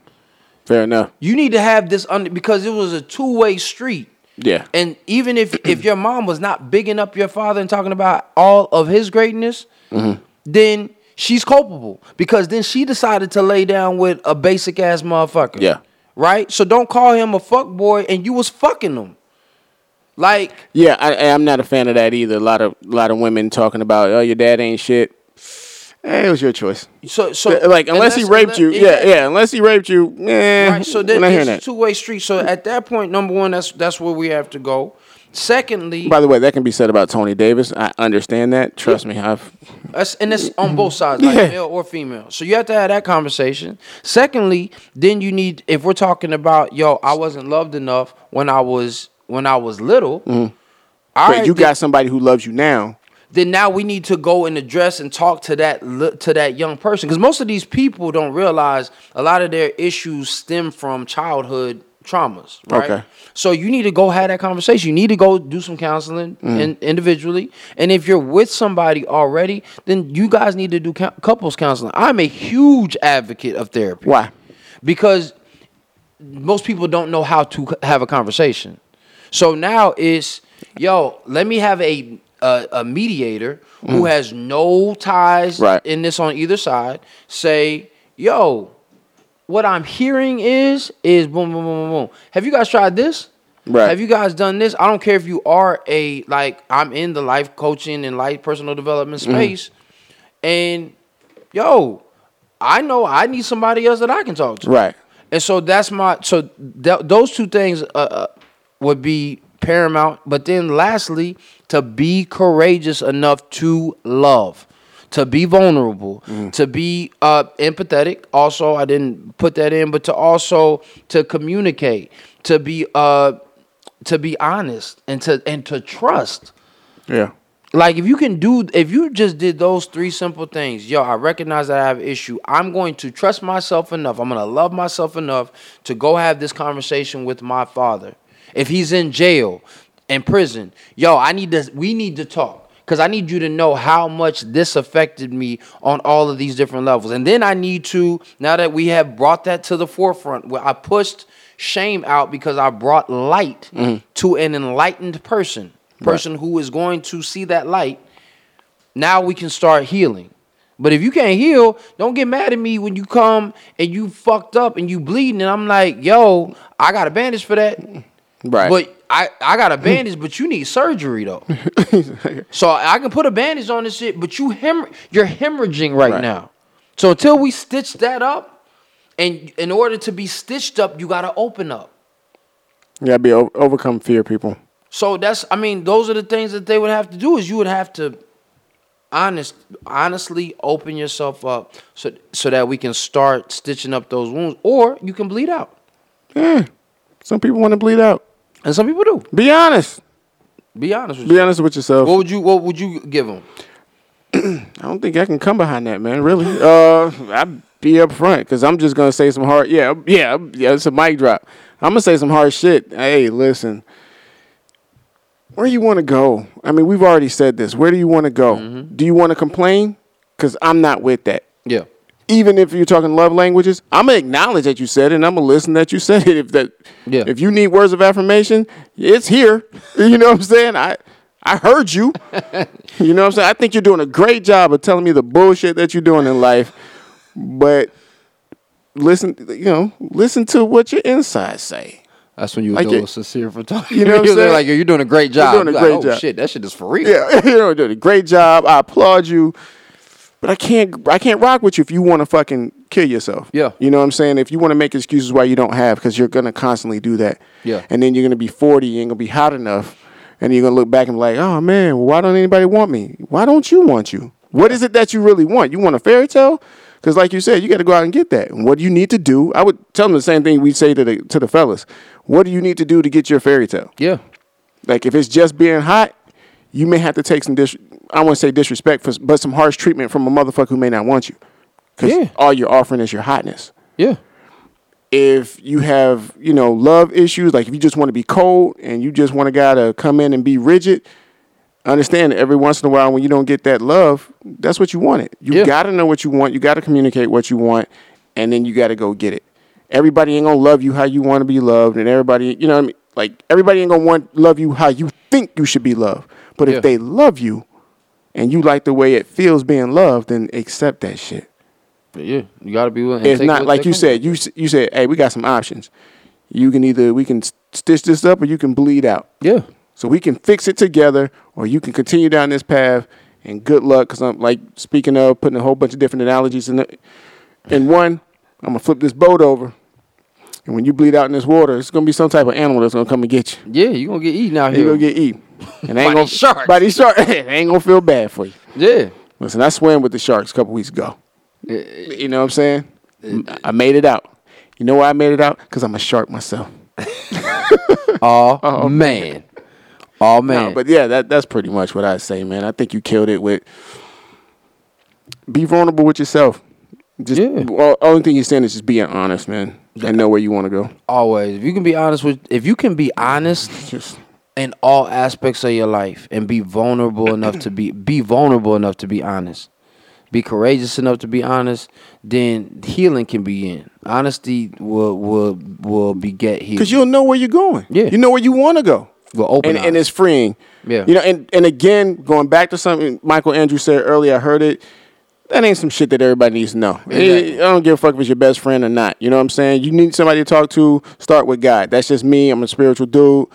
fair enough. You need to have this under because it was a two way street. Yeah. And even if if your mom was not bigging up your father and talking about all of his greatness, Mm-hmm. then she's culpable because then she decided to lay down with a basic ass motherfucker. Yeah. Right. So don't call him a fuck boy, and you was fucking him. Like Yeah, I, I'm not a fan of that either. A lot of a lot of women talking about, oh, your dad ain't shit. Hey, it was your choice. so so like unless, he raped you, yeah, yeah. Unless he raped you, eh, Right. So we're then not hearing it's a two way street. So at that point, number one, that's that's where we have to go. Secondly, By the way, that can be said about Tony Davis. I understand that. Trust me, I've That's, and it's on both sides, like Yeah. male or female. So you have to have that conversation. Secondly, then you need if we're talking about yo, I wasn't loved enough when I was when I was little. Mm-hmm. but right, you got somebody who loves you now. then now we need to go and address and talk to that to that young person because most of these people don't realize a lot of their issues stem from childhood traumas, right? Okay. So you need to go have that conversation. You need to go do some counseling Mm. in, individually. And if you're with somebody already, then you guys need to do cou- couples counseling. I'm a huge advocate of therapy. Why? Because most people don't know how to have a conversation. So now it's yo, let me have a a, a mediator who has no ties Mm. Right. in this on either side. Say, yo, what I'm hearing is is boom boom boom boom boom. Have you guys tried this? Right. Have you guys done this? I don't care if you are a like I'm in the life coaching and life personal development Mm-hmm. space, and yo, I know I need somebody else that I can talk to. Right. And so that's my so th- those two things uh, uh, would be paramount. But then lastly, to be courageous enough to love, to be vulnerable, to be uh, empathetic. Also, I didn't put that in, but to also to communicate, to be uh, to be honest, and to and to trust. Yeah. Like if you can do, if you just did those three simple things, yo, I recognize that I have an issue. I'm going to trust myself enough. I'm going to love myself enough to go have this conversation with my father. If he's in jail, in prison, yo, I need to. We need to talk because I need you to know how much this affected me on all of these different levels. And then I need to, now that we have brought that to the forefront, where I pushed shame out because I brought light mm-hmm. to an enlightened person, person who is going to see that light. Now we can start healing. But if you can't heal, don't get mad at me when you come and you fucked up and you bleeding, and I'm like, yo, I got a bandage for that. Right. But I, I got a bandage, but you need surgery though. so I can put a bandage on this shit, but you hem- you're hemorrhaging right, Right. now. So until we stitch that up, and in order to be stitched up, you gotta open up. You gotta be o- overcome fear, people. So that's I mean, those are the things that they would have to do is you would have to honest honestly open yourself up so so that we can start stitching up those wounds. Or you can bleed out. Yeah. Some people want to bleed out. And some people do. Be honest. Be honest with Be you. honest with yourself. What would you what would you give them? I don't think I can come behind that, man. Really. Uh, I'd be up front because I'm just gonna say some hard. Yeah, yeah, yeah. It's a mic drop. I'm gonna say some hard shit. Hey, listen. Where you want to go? I mean, we've already said this. Where do you want to go? Mm-hmm. Do you want to complain? Because I'm not with that. Yeah. Even if you're talking love languages, I'm gonna acknowledge that you said it, and I'm gonna listen that you said it. If that, Yeah. if you need words of affirmation, it's here. You know what I'm saying? I, I heard you. You know what I'm saying? I think you're doing a great job of telling me the bullshit that you're doing in life, but listen, you know, listen to what your insides say. That's when you Like like it- a sincere for talking. You know what I'm saying? Like you're doing a great job. doing a You're great like, oh, job. Shit, that shit is for real. Yeah, you know, doing a great job. I applaud you, but I can't, I can't rock with you if you want to fucking kill yourself. Yeah. you know what I'm saying? If you want to make excuses why you don't have, because you're gonna constantly do that. Yeah. and then you're gonna be 40, you ain't gonna be hot enough, and you're gonna look back and be like, oh man, why don't anybody want me? Why don't you want you? What is it that you really want? You want a fairy tale? Because like you said, you got to go out and get that. And what do you need to do? I would tell them the same thing we say to the to the fellas. What do you need to do to get your fairy tale? Yeah. Like if it's just being hot, you may have to take some dis. I want to say disrespect, for, but some harsh treatment from a motherfucker who may not want you, because Yeah. all you're offering is your hotness. Yeah. If you have, you know, love issues, like if you just want to be cold and you just want a guy to come in and be rigid, understand that every once in a while when you don't get that love, that's what you wanted. You Yeah. got to know what you want. You got to communicate what you want, and then you got to go get it. Everybody ain't gonna love you how you want to be loved, and everybody, you know, what I mean, like everybody ain't gonna want love you how you think you should be loved. But Yeah. if they love you, and you like the way it feels being loved, then accept that shit. But yeah, you gotta be willing. It's not, like you said, you you said, hey, we got some options. You can either we can stitch this up, or you can bleed out. Yeah. So we can fix it together, or you can continue down this path. And good luck, because I'm like speaking of putting a whole bunch of different analogies in the, in one. I'm gonna flip this boat over, and when you bleed out in this water, it's gonna be some type of animal that's gonna come and get you. Yeah, you're gonna get eaten out here. You here. gonna get eaten, and they By ain't gonna sharks. By these sharks, ain't gonna feel bad for you. yeah. Listen, I swam with the sharks a couple weeks ago. You know what I'm saying? I made it out. You know why I made it out? Because I'm a shark myself. Oh, man. Oh man. No, but yeah, that that's pretty much what I say, man. I think you killed it with be vulnerable with yourself. Just Yeah. well, only thing you're saying is just being honest, man, and know where you want to go. always, if you can be honest with, if you can be honest Just in all aspects of your life and be vulnerable enough to be be vulnerable enough to be honest be courageous enough to be honest then healing can begin honesty will will will beget healing because you'll know where you're going. Yeah. you know where you want to go. well open and, and it's freeing. Yeah. You know, and, and again, going back to something Michael andrew said earlier, I heard it. That ain't some shit that everybody needs to know. Exactly. I don't give a fuck if it's your best friend or not. You know what I'm saying? You need somebody to talk to, start with God. That's just me. I'm a spiritual dude.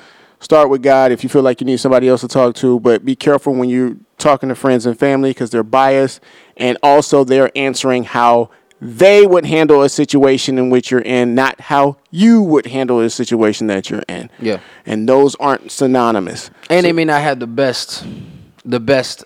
Start with God if you feel like you need somebody else to talk to, but be careful when you're talking to friends and family because they're biased and also they're answering how they would handle a situation in which you're in, not how you would handle a situation that you're in. Yeah. And those aren't synonymous. and they may not have the best the best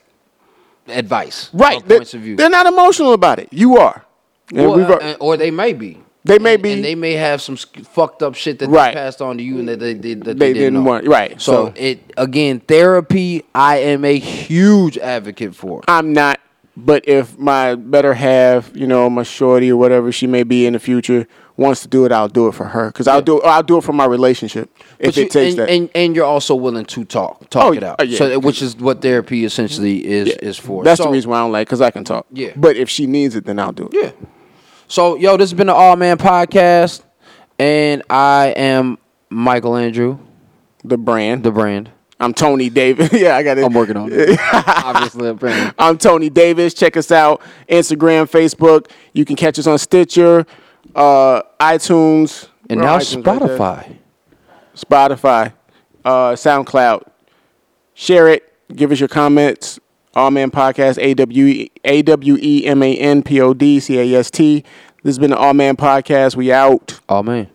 advice Right. They're, points of view they're not emotional about it. You are. Or, we've uh, or they may be They may and, be- and they may have some fucked up shit that Right. they passed on to you and that they, they, that they, They didn't, didn't want- right, So, so- it again, therapy. I am a huge advocate for. I'm not. But if my better half, you know, my shorty or whatever she may be in the future, wants to do it, I'll do it for her. Because I'll do I'll do it for my relationship if But you- it takes and, that. and and you're also willing to talk, talk Oh, it out. yeah. So which is what therapy essentially is is for. That's the reason why I don't like because I can talk. Yeah. But if she needs it, then I'll do it. Yeah. So yo, this has been the Awe Man Podcast, and I am Michael Andrew, The brand. the brand. I'm Tony Davis. yeah, I got it. I'm working on it. Obviously, I'm brand. I'm Tony Davis. Check us out Instagram, Facebook. You can catch us on Stitcher, uh, iTunes, And now iTunes right. Spotify. Spotify, uh, SoundCloud. Share it. Give us your comments. Awe Man Podcast, A W A W E M A N P O D C A S T. This has been the Awe Man Podcast. We out. Awe man.